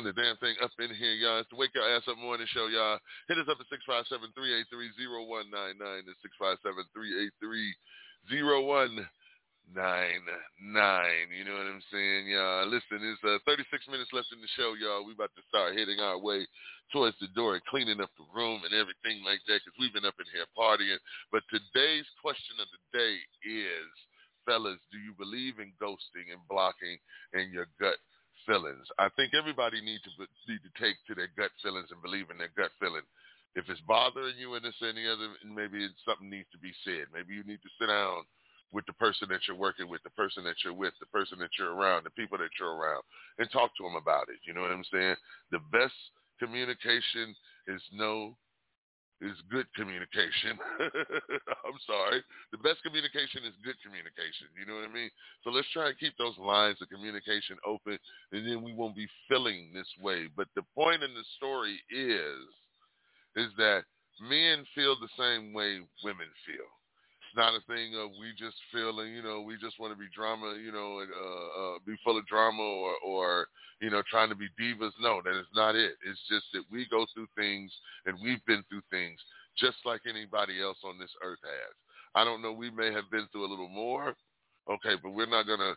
doing the damn thing up in here, y'all. It's the Wake Your Ass Up Morning Show, y'all. Hit us up at 657-383-0199. It's 657-383-0199. You know what I'm saying, y'all? Listen, it's uh, 36 minutes left in the show, y'all. We about to start heading our way towards the door and cleaning up the room and everything like that because we've been up in here partying. But today's question of the day is, fellas, do you believe in ghosting and blocking and your gut feelings. I think everybody needs to need to take to their gut feelings and believe in their gut feeling. If it's bothering you and this and the other, maybe it's something needs to be said. Maybe you need to sit down with the person that you're working with, the person that you're with, the person that you're around, the people that you're around, and talk to them about it. You know what I'm saying? The best communication is no is good communication. I'm sorry. The best communication is good communication. You know what I mean? So let's try and keep those lines of communication open, and then we won't be feeling this way. But the point in the story is, is that men feel the same way women feel. It's not a thing of we just feeling, you know, we just want to be drama, you know, uh, uh, be full of drama or, or, you know, trying to be divas. No, that is not it. It's just that we go through things and we've been through things just like anybody else on this earth has. I don't know. We may have been through a little more. Okay, but we're not going to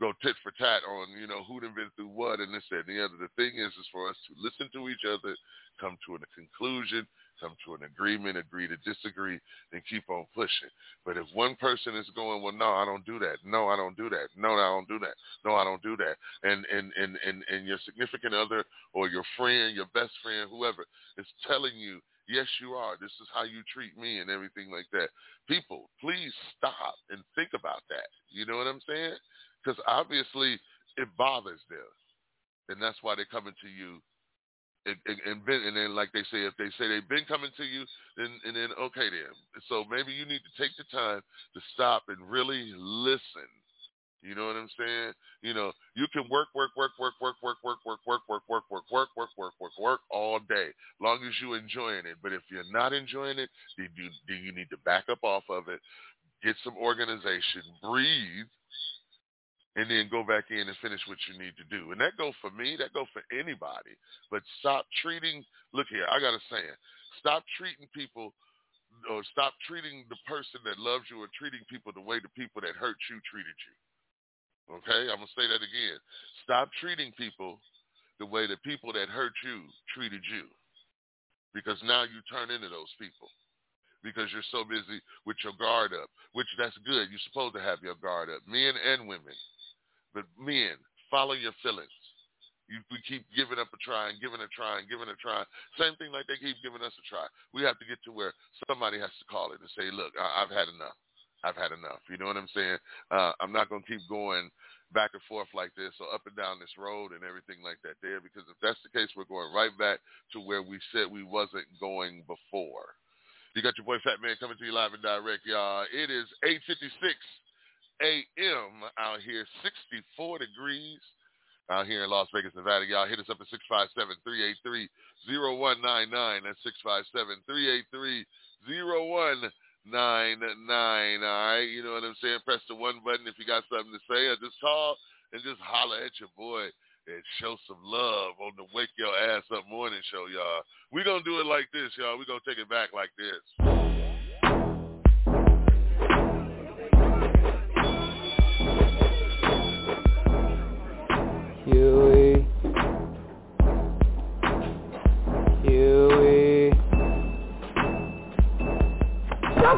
go tit for tat on, you know, who done been through what and this, that, and the other. The thing is, is for us to listen to each other, come to a conclusion, come to an agreement, agree to disagree, and keep on pushing. But if one person is going, well, no, I don't do that. No, I don't do that. No, I don't do that. No, I don't do that. And and and and, and your significant other or your friend, your best friend, whoever, is telling you, yes, you are. This is how you treat me and everything like that. People, please stop and think about that. You know what I'm saying? Because obviously it bothers them. And that's why they're coming to you and, and, and been and then like they say if they say they've been coming to you then and then okay then so maybe you need to take the time to stop and really listen you know what i'm saying you know you can work work work work work work work work work work work work work work work work work all day long as you're enjoying it but if you're not enjoying it then you then you need to back up off of it get some organization breathe and then go back in and finish what you need to do. And that go for me, that go for anybody. But stop treating, look here, I got a saying, stop treating people or stop treating the person that loves you or treating people the way the people that hurt you treated you. Okay, I'm gonna say that again. Stop treating people the way the people that hurt you treated you, because now you turn into those people because you're so busy with your guard up, which that's good. You're supposed to have your guard up, men and women. But men, follow your feelings. You, we keep giving up a try and giving a try and giving a try. Same thing like they keep giving us a try. We have to get to where somebody has to call it and say, look, I, I've had enough. I've had enough. You know what I'm saying? Uh, I'm not going to keep going back and forth like this or up and down this road and everything like that there because if that's the case, we're going right back to where we said we wasn't going before. You got your boy Fat Man coming to you live and direct, y'all. It is 8.56 a.m. out here, 64 degrees out here in Las Vegas, Nevada. Y'all hit us up at 657-383-0199. That's 657-383-0199. All right, you know what I'm saying? Press the one button if you got something to say or just call and just holler at your boy and show some love on the Wake Your Ass Up Morning Show, y'all. we going to do it like this, y'all. we going to take it back like this.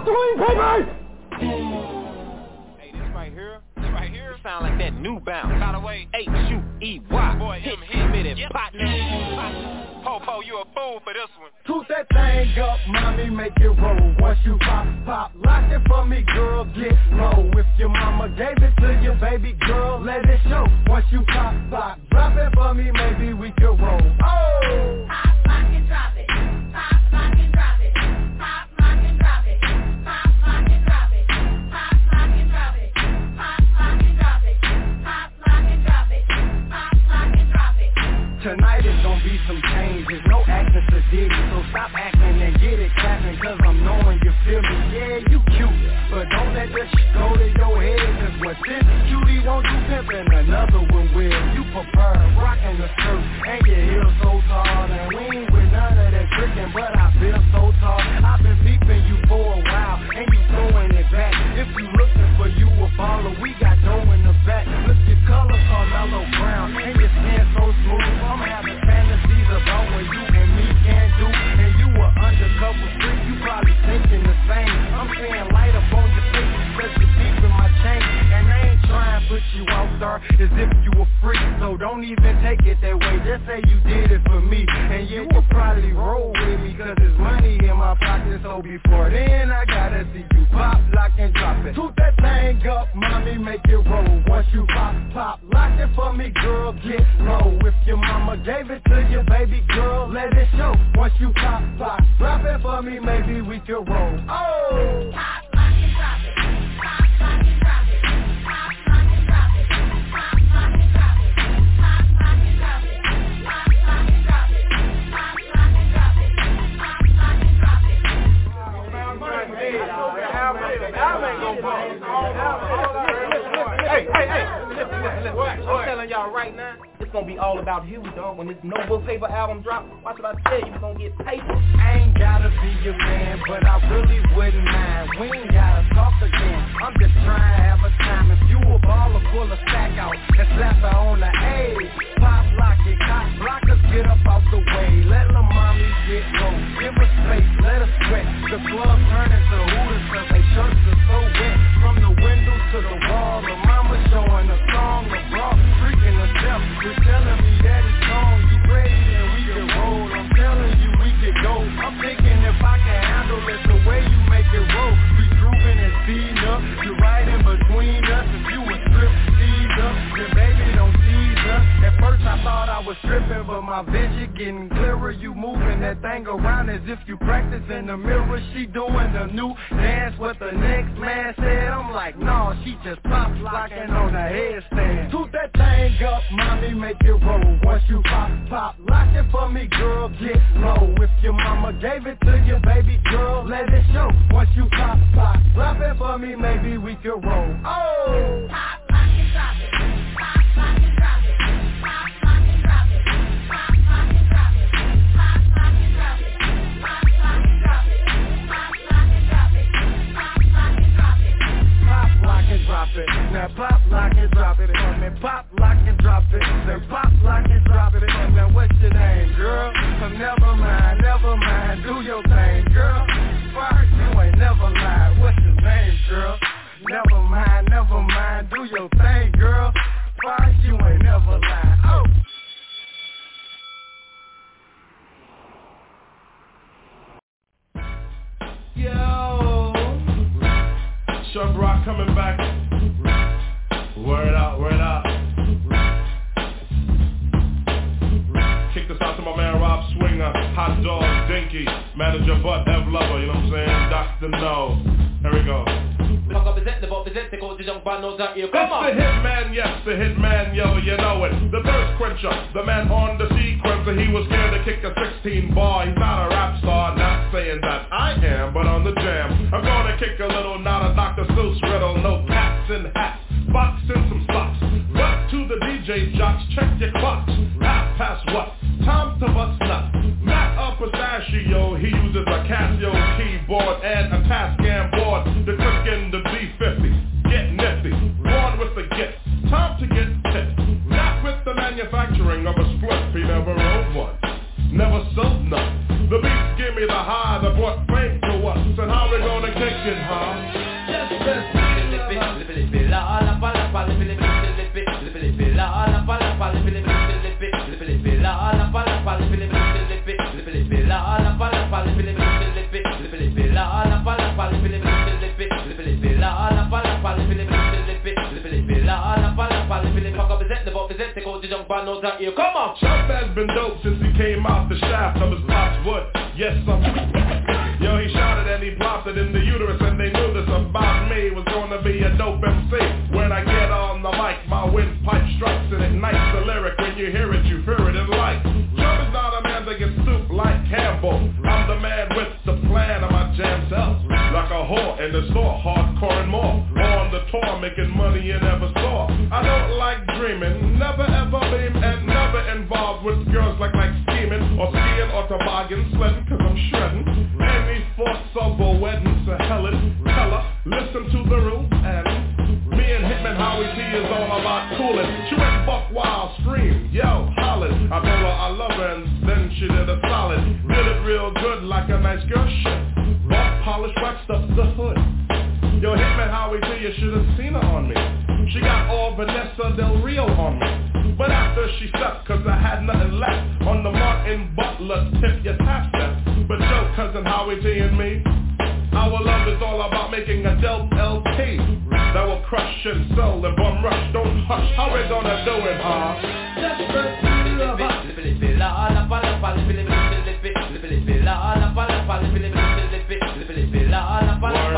Throwing papers! Hey, this right here, this right here, sound like that new bounce. By the way, H-U-E-Y. Boy, hit, hit me that partner. Popo, you a fool for this one. Toot that thing up, mommy, make it roll. Once you pop, pop, lock it for me, girl, get low. If your mama gave it to you, baby girl, let it show. Once you pop, pop, drop it for me, maybe we can roll. Oh! Pop, sedity So stop acting and get it clapping Cause I'm knowing you feel me, yeah you cute But don't let this shit go to your head. Cause what this cutie won't do pimping Another one will, you prefer rocking the skirt And your heels so tall? And we ain't with none of that tricking But I feel so tall. I've been peeping you for a while And you throwing it back. If you looking for you a baller We got as if you a freak So don't even take it that way, just say you did it for me. And you probably roll with me cause there's money in my pocket. So before then I gotta see you pop, lock and drop it. Toot that thing up, mommy, make it roll. Once you pop, pop, lock it for me, girl, get low. If your mama gave it to you, baby girl, let it show. Once you pop, pop, drop it for me, maybe we can roll. Oh! Pop, I'm telling y'all right now, it's gonna be all about Huey, dog. When this Notebook Paper album drop, watch what I tell you, we gonna get paper. Ain't gotta be your man, but I really wouldn't mind. We ain't gotta talk again. I'm just trying to have a time. If you a baller, pull a stack out and slap her on the A. It, cock, blockers, get up out the way. Let the mommy get low. Give her space, let her sweat. The club turn into hooters cause they shirts are so wet. From the window to the wall, the mama showing a song. The bra freaking herself. You're telling me first I thought I was stripping, but my vision getting clearer. You moving that thing around as if you practice in the mirror. She doing the new dance what the next man said. I'm like, no, she just pop locking on the headstand. Toot that thing up, mommy, make it roll. Once you pop, pop, lock it for me, girl, get low. If your mama gave it to you, baby girl, let it show. Once you pop, pop, drop it for me, maybe we could roll. Oh! Pop, lock, and drop it. drop it. Now pop, lock, and drop it. And pop, lock, and drop it. Then pop, lock, and drop it. Now what's your name, girl? So never mind, never mind. Do your thing, girl. Spark, you ain't never lied. What's your name, girl? Thirst the man on the sequencer. He was scared to kick a 16 bar. He's Vanessa Del Rio on me. But after she stepped, cause I had nothing left. On the Martin Butler tip, your tap step But yo, cousin Howie T and me Our love is all about making a Del LP That will crush and sell and bum rush Don't hush, how we gonna do it, huh?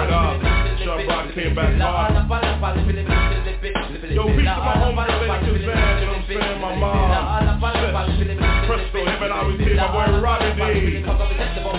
Up, Chubb Rock came back hard Yo, peace to my home related Kazan, you know what I'm saying? My mom, Crystal, him and I was here, my boy Robbie D. You know what I'm saying?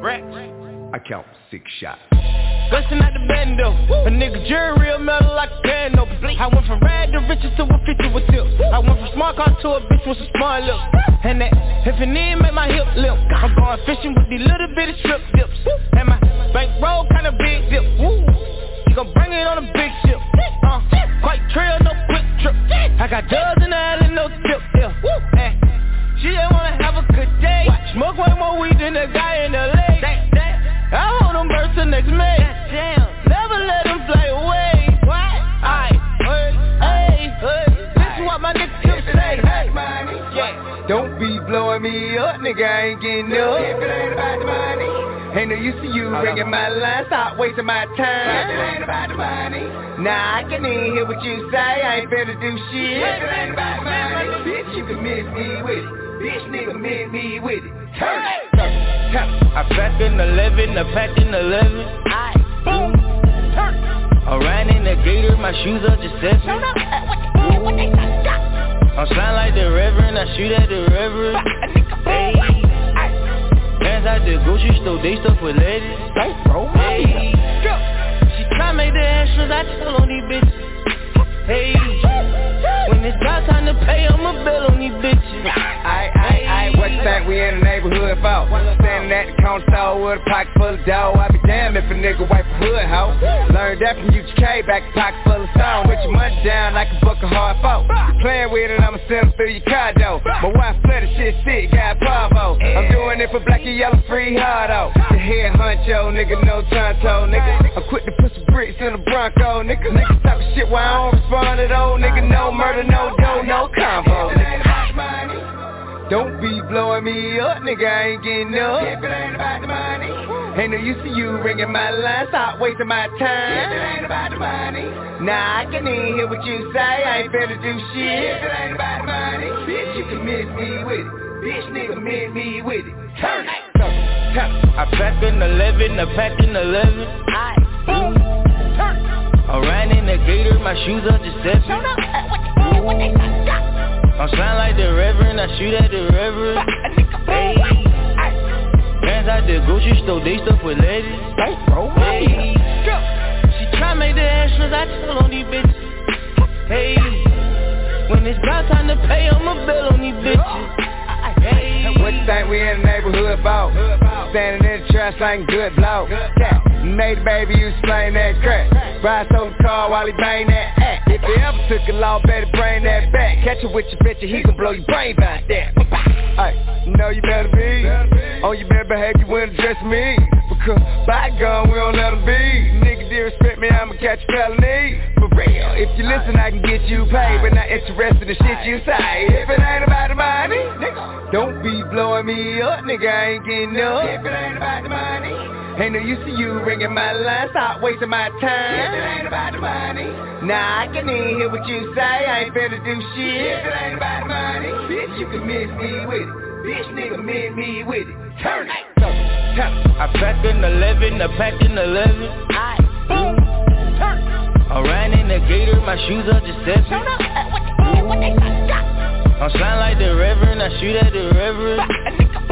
Rex. I count six shots. Bustin' out the bando, a nigga jury real metal like a piano. I went from rad to riches to a 50 with tips. I went from smart car to a bitch with some smart lips. And that, if it need make my hip limp. I'm going fishing with these little bitty strip dips. And my bankroll kinda big dip. You gon' bring it on a big ship. Uh, quite trail, no quick trip. I got dubs in the alley, no tip. Yeah. Woo. She just wanna have a good day. Smoke way more weed than the guy in the lake. I hold them birds till next May. Never let them fly away. What? Aye. Hey, hey, hey. This is what my niggas tip say. Hey, yeah. Don't be blowing me up, nigga, I ain't getting up. If it ain't about the money. Ain't no use to you ringing my line, stop wasting my time. If it ain't about the money. Nah, I can even hear what you say, I ain't finna do shit. If it ain't about the money. Bitch, you can miss me with it. Bitch, nigga, miss me with it. Turn it, turn it, turn it. I packed in 11, I packed in 11. I boom, turn. I ran in the gator, my shoes are just seven. I'm shine like the reverend, I shoot at the reverend. Hey, the grocery store, they stuff with ladies. Hey, she try make the extras, I tell on these bitches. Hey, when it's about time to pay, I'ma bill on these bitches. Aight, aight, aight, what you think we in the neighborhood for? Standing at the corner store with a pocket full of dough. I be damned if a nigga wipe hood, hoe. Learned that from UGK, back pocket full of stone. With your money down like a book of hard folk. Playing with it, I'ma send 'em through your condo. My wife flooded shit sick, got Bravo. I'm doing it for black and yellow, free hardo. The head honcho, nigga, no tonto, nigga. I'm quick to put some bricks in the Bronco, nigga. Niggas talking shit while I don't respond at all, nigga. No murder, no dough, no combo, nigga. Don't be blowing me up, nigga, I ain't getting up. If it ain't about the money. Ain't no use to you ringing my line, stop wasting my time. If it ain't about the money. Nah, I can even hear what you say, I ain't finna do shit. If it ain't about the money. Bitch, you can miss me with it. Bitch, nigga, miss me with it. Turn it. I pack an 11, I pack an 11. Ooh. I'm riding in the gator, my shoes are just seven. I'm sound like the reverend, I shoot at the reverend. Hey, Bands out the grocery store, they stuff with ladies. Hey, she try make the extras, I tell on these bitches. Hey, when it's about time to pay, I'ma bill on these bitches. What you think we in the neighborhood for? Standing in the trash like good blow. Made baby, you explain that crack. Ride the car while he bang that act. If you ever took a law, better bring that back. Catch it with your bitch, and he can blow your brain back there. Hey, you know you better be on your bad behavior when address me. Because by gun, we don't let them be. Nigga disrespect me, I'ma catch a felony. For real, if you listen, I can get you paid, but not interested in the shit you say. If it ain't about the money, nigga, don't be blowing me up, nigga, I ain't getting up. If it ain't about the money, ain't no use to you ringing my line, stop wasting my time. If it ain't about the money, nah, I can even hear what you say, I ain't finna do shit. If it ain't about the money, bitch, you can miss me with it. Bitch, nigga, miss me with it. Turn it. I pack an 11, I pack an 11. Ooh. I'm riding in the gator, my shoes are just seven. I'm sound like the reverend, I shoot at the reverend.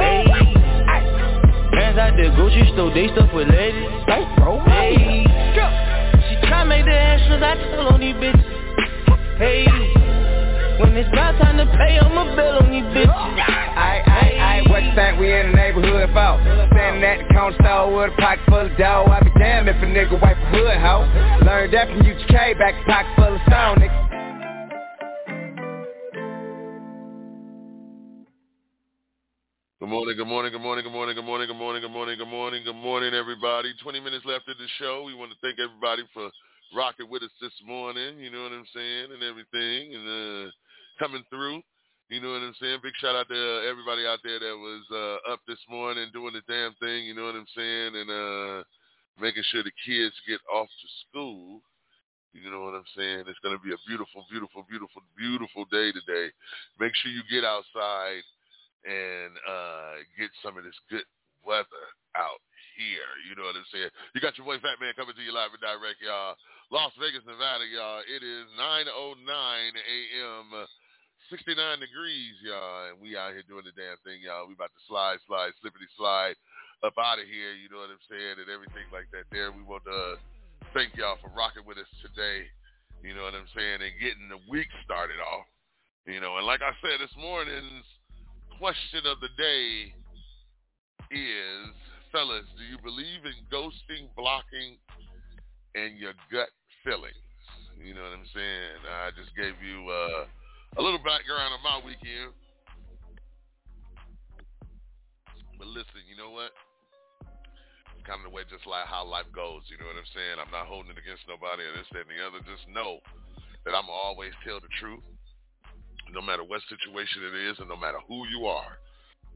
Hey, Bands out the grocery store, they stuff with ladies. Hey, she try make the extras, I tell on these bitches. Hey, when it's about time to pay, I'ma bill on these bitches. I, aight, aight, what you think we in the neighborhood for? Standing at the corner store with a pocket full of dough. I be damned if a nigga wipe a hood, hoe. Learned that from UGK, back pocket full of stone, nigga. Good morning, good morning, good morning, good morning, good morning, good morning, good morning, good morning, good morning, everybody. 20 minutes left of the show. We want to thank everybody for rocking with us this morning, you know what I'm saying, and everything, and uh, coming through. You know what I'm saying? Big shout out to everybody out there that was uh, up this morning doing the damn thing, you know what I'm saying, and uh, making sure the kids get off to school. You know what I'm saying? It's going to be a beautiful, beautiful, beautiful, beautiful day today. Make sure you get outside and uh, get some of this good weather out here. You know what I'm saying? You got your boy Fat Man coming to you live and direct, y'all. Las Vegas, Nevada, y'all. It is 9.09 a.m., 69 degrees, y'all. And we out here doing the damn thing, y'all. We about to slide, slide, slippity slide up out of here. You know what I'm saying? And everything like that there. We want to thank y'all for rocking with us today. You know what I'm saying? And getting the week started off. You know, and like I said this morning's question of the day is, fellas, do you believe in ghosting, blocking, and your gut feelings? You know what I'm saying? I just gave you uh, a little background on my weekend. But listen, you know what? Kind of the way just like how life goes. You know what I'm saying? I'm not holding it against nobody or this, that, and the other. Just know that I'm always tell the truth no matter what situation it is and no matter who you are.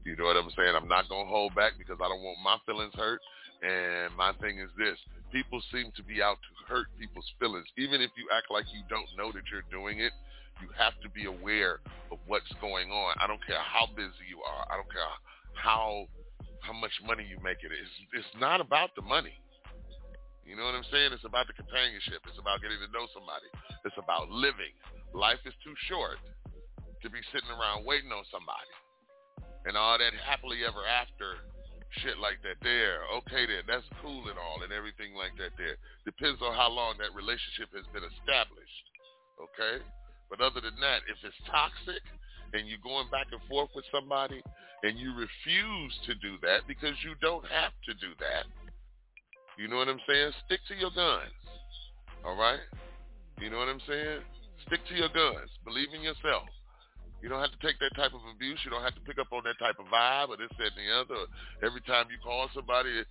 You know what I'm saying? I'm not going to hold back because I don't want my feelings hurt. And my thing is this. People seem to be out to hurt people's feelings. Even if you act like you don't know that you're doing it, you have to be aware of what's going on. I don't care how busy you are. I don't care how how much money you make it. It's, it's not about the money. You know what I'm saying? It's about the companionship. It's about getting to know somebody. It's about living. Life is too short to be sitting around waiting on somebody. And all that happily ever after shit like that there. Okay then, that's cool and all and everything like that there. Depends on how long that relationship has been established. Okay? But other than that, if it's toxic and you're going back and forth with somebody and you refuse to do that because you don't have to do that, you know what I'm saying? Stick to your guns. All right? You know what I'm saying? Stick to your guns. Believe in yourself. You don't have to take that type of abuse. You don't have to pick up on that type of vibe or this, that, and the other. Every time you call somebody,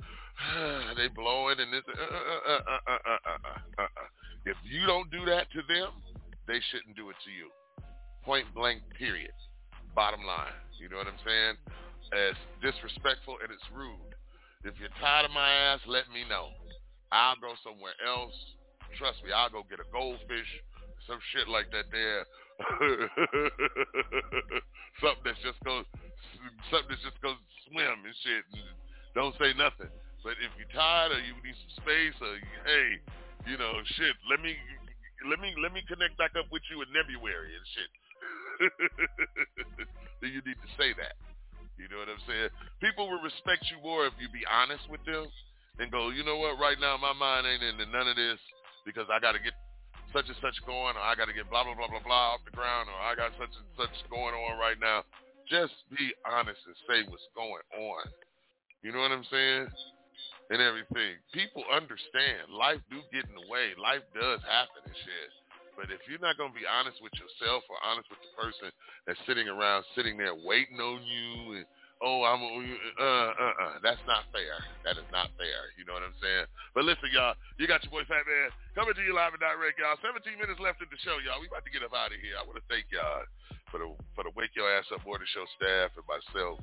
they blowing and this. Uh, uh, uh, if you don't do that to them, they shouldn't do it to you. Point blank, period. Bottom line. You know what I'm saying? It's disrespectful and it's rude. If you're tired of my ass, let me know. I'll go somewhere else. Trust me, I'll go get a goldfish, some shit like that there something that's just goes, something that's just goes swim and shit. And don't say nothing. But if you're tired or you need some space or hey, you know, shit, let me let me let me connect back up with you in February and shit. then you need to say that. You know what I'm saying? People will respect you more if you be honest with them and go, you know what, right now my mind ain't into none of this because I got to get such and such going, or I got to get blah blah blah blah blah off the ground, or I got such and such going on right now. Just be honest and say what's going on. You know what I'm saying? And everything. People understand. Life do get in the way. Life does happen and shit. But if you're not gonna be honest with yourself or honest with the person that's sitting around, sitting there waiting on you and oh, I'm, uh, uh, uh, that's not fair. That is not fair. You know what I'm saying? But listen, y'all, you got your boy Fat Man coming to you live and direct, y'all. 17 minutes left in the show, y'all. We about to get up out of here. I want to thank y'all for the for the Wake Your Ass Up Morning Show staff and myself.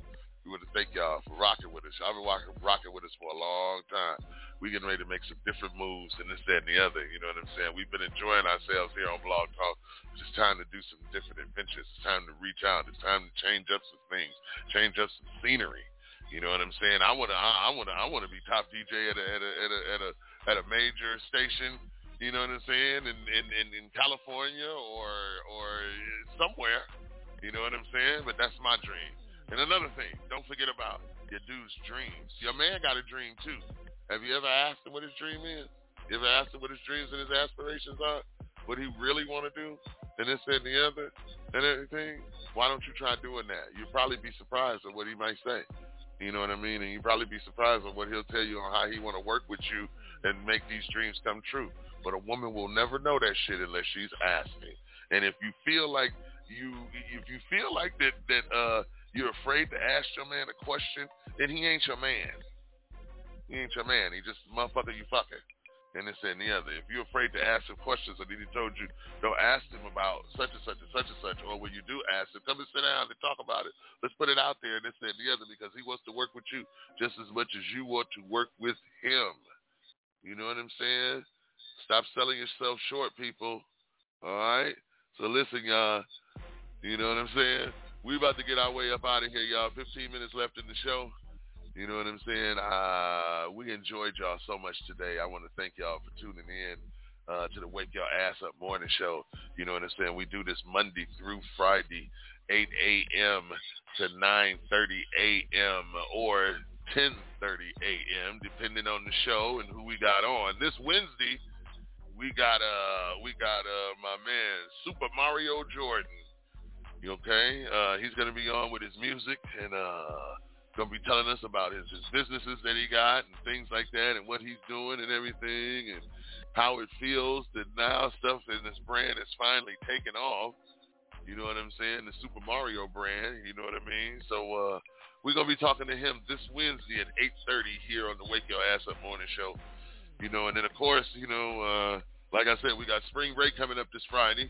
We want to thank y'all for rocking with us. I've been rocking, rocking with us for a long time we getting ready to make some different moves and this, that, and the other. You know what I'm saying? We've been enjoying ourselves here on Blog Talk. It's just time to do some different adventures. It's time to reach out. It's time to change up some things, change up some scenery. You know what I'm saying? I wanna, I, I wanna, I wanna be top DJ at a, at a, at a, at a, at a major station. You know what I'm saying? In, in, in, in California or, or somewhere. You know what I'm saying? But that's my dream. And another thing, don't forget about your dude's dreams. Your man got a dream too. Have you ever asked him what his dream is? You ever asked him what his dreams and his aspirations are? What he really want to do? And this and the other and everything? Why don't you try doing that? You'll probably be surprised at what he might say. You know what I mean? And you'll probably be surprised at what he'll tell you on how he want to work with you and make these dreams come true. But a woman will never know that shit unless she's asking. And if you feel like you, if you feel like that, that uh, you're afraid to ask your man a question, then he ain't your man. He ain't your man. He just motherfucker you fucking. And this and the other. If you're afraid to ask him questions or he told you, don't ask him about such and such and such and such, or when you do ask him, come and sit down and talk about it. Let's put it out there and this and the other because he wants to work with you just as much as you want to work with him. You know what I'm saying? Stop selling yourself short, people. All right? So listen, y'all. You know what I'm saying? We about to get our way up out of here, y'all. 15 minutes left in the show. You know what I'm saying? Uh, we enjoyed y'all so much today. I want to thank y'all for tuning in uh, to the Wake Your Ass Up Morning Show. You know what I'm saying? We do this Monday through Friday, 8 a.m. to 9.30 a.m. or 10.30 a.m. depending on the show and who we got on. This Wednesday, we got uh we got uh my man Super Mario Jordan. Okay? Uh, he's gonna be on with his music and uh gonna be telling us about his, his businesses that he got and things like that and what he's doing and everything and how it feels that now stuff in this brand is finally taking off. You know what I'm saying? The Super Mario brand, you know what I mean? So uh we're gonna be talking to him this Wednesday at eight thirty here on the Wake Your Ass Up Morning Show. You know, and then of course, you know, uh like I said, we got spring break coming up this Friday.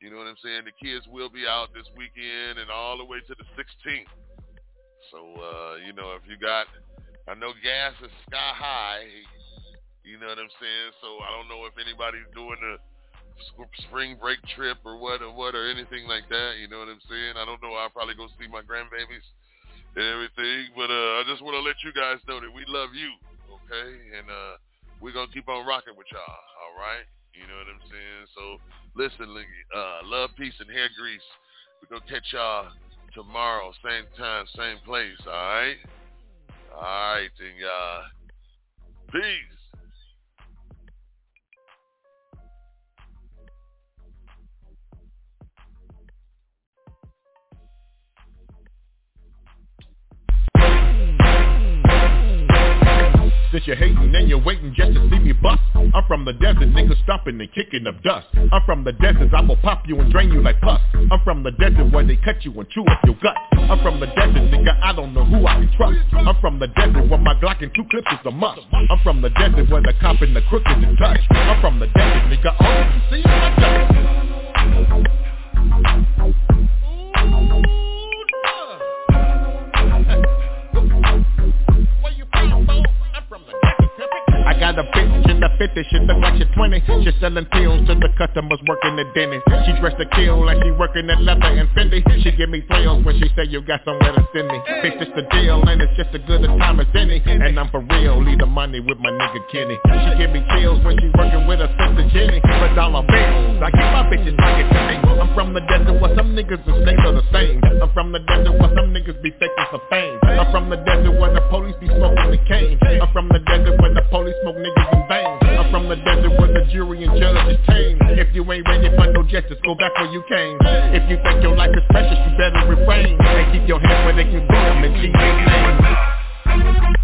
You know what I'm saying? The kids will be out this weekend and all the way to the 16th. So, uh, you know, if you got, I know gas is sky high. You know what I'm saying? So I don't know if anybody's doing a spring break trip or what or what or anything like that. You know what I'm saying? I don't know. I'll probably go see my grandbabies and everything. But uh, I just want to let you guys know that we love you, okay? And uh, we're gonna keep on rocking with y'all. All right? You know what I'm saying? So listen, uh, love, peace, and hair grease. We're gonna catch y'all tomorrow, same time, same place, all right? Alright then y'all. Peace. Since you're hating and you're waiting just to see me bust. I'm from the desert, nigga stomping and kicking up dust. I'm from the desert, I will pop you and drain you like pus. I'm from the desert where they cut you and chew up your gut I'm from the desert, nigga, I don't know who I can trust. I'm from the desert where my Glock and two clips is a must. I'm from the desert where the cop and the crook is in touch. I'm from the desert, nigga, all you see is my dust got a bitch in the 50, she look like she 20 She selling pills to the customers working the dentist She dressed to kill like she working at Leather and Fendi. She give me thrills when she say you got somewhere to send me. Bitch, it's the deal and it's just as good a time as any. And I'm for real, leave the money with my nigga Kenny. She give me chills when she working with her sister Jenny. For dollar bills, I keep my bitches pocket me. I'm from the desert where some niggas and snakes are the same. I'm from the desert where some niggas be faking for fame. I'm from the desert where the police be smoking the cane I'm from the desert where the police smoke niggas in I'm from the desert where the jury and judge is tame If you ain't ready for no justice, go back where you came If you think your life is precious, you better refrain And keep your hands where they can see them and see their name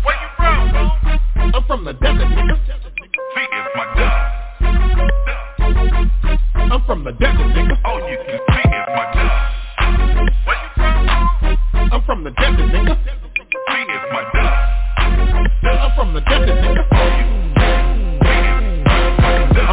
Where you from? I'm from the desert, nigga See, it's my dust. I'm from the desert, nigga All you can see is my dust. Where you from? I'm from the desert, nigga See, it's my dust. I'm from the desert, nigga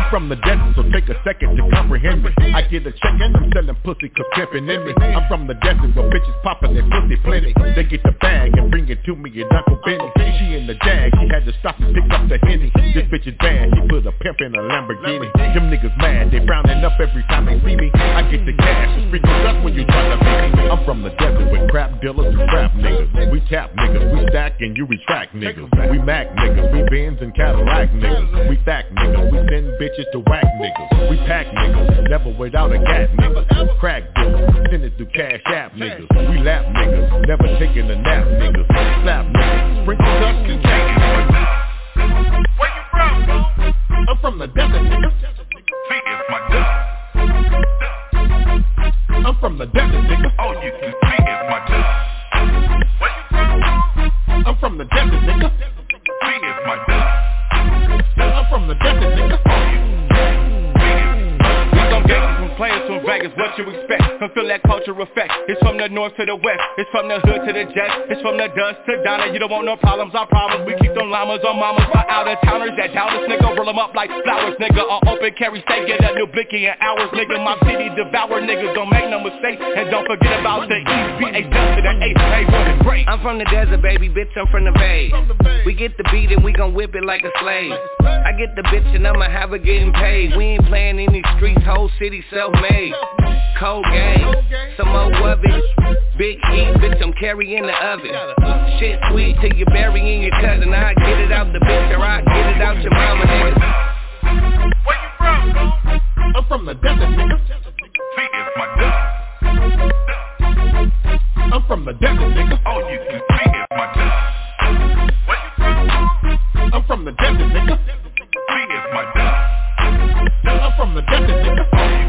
from the desert, so take a second to comprehend me. I get a check and I'm selling pussy cause pimpin' in me. I'm from the desert where bitches poppin' their pussy plenty. They get the bag and bring it to me and Uncle Benny She in the jag, she had to stop and pick up the henny. This bitch is bad, she put a pimp in a Lamborghini. Them niggas mad, they frowning up every time they see me. I get the cash, and sprinkle dust when you try to beat me. I'm from the desert with crap dealers and crap niggas. We tap niggas, we stack and you retract niggas. We Mac niggas, we Benz and Cadillac niggas. We stack niggas, we send bitches to whack niggas We pack niggas, never without a gat niggas Crack dealers, send it through cash app niggas. We lap niggas, never taking a nap niggas, north to the west, it's from the hood to the jet, it's from the dust to Donna. You don't want no problems, our problems. We keep them llamas on mamas for out of towners that doubt us, nigga. Roll them up like flowers, nigga. All open carry steak, get a new blicky in hours, nigga. My city devour, niggas. Don't make no mistake, and don't forget about the East. B A dust to the A, A great. I'm from the desert, baby, bitch, I'm from the bay. We get the beat and we gon' whip it like a slave. I get the bitch and I'ma have her getting paid. We ain't playing in these streets, whole city self-made cold game. Some more of it. Big heat, bitch, I'm carrying the oven. Shit sweet till you're burying your cousin. I get it out the bitch or I get it out your mama. Where you from? I'm from the desert, nigga. See, it's my dust. I'm from the desert, nigga. All you can see is my dust. Where you from? I'm from the desert, nigga. See, is my dust. I'm from the desert, nigga. Oh,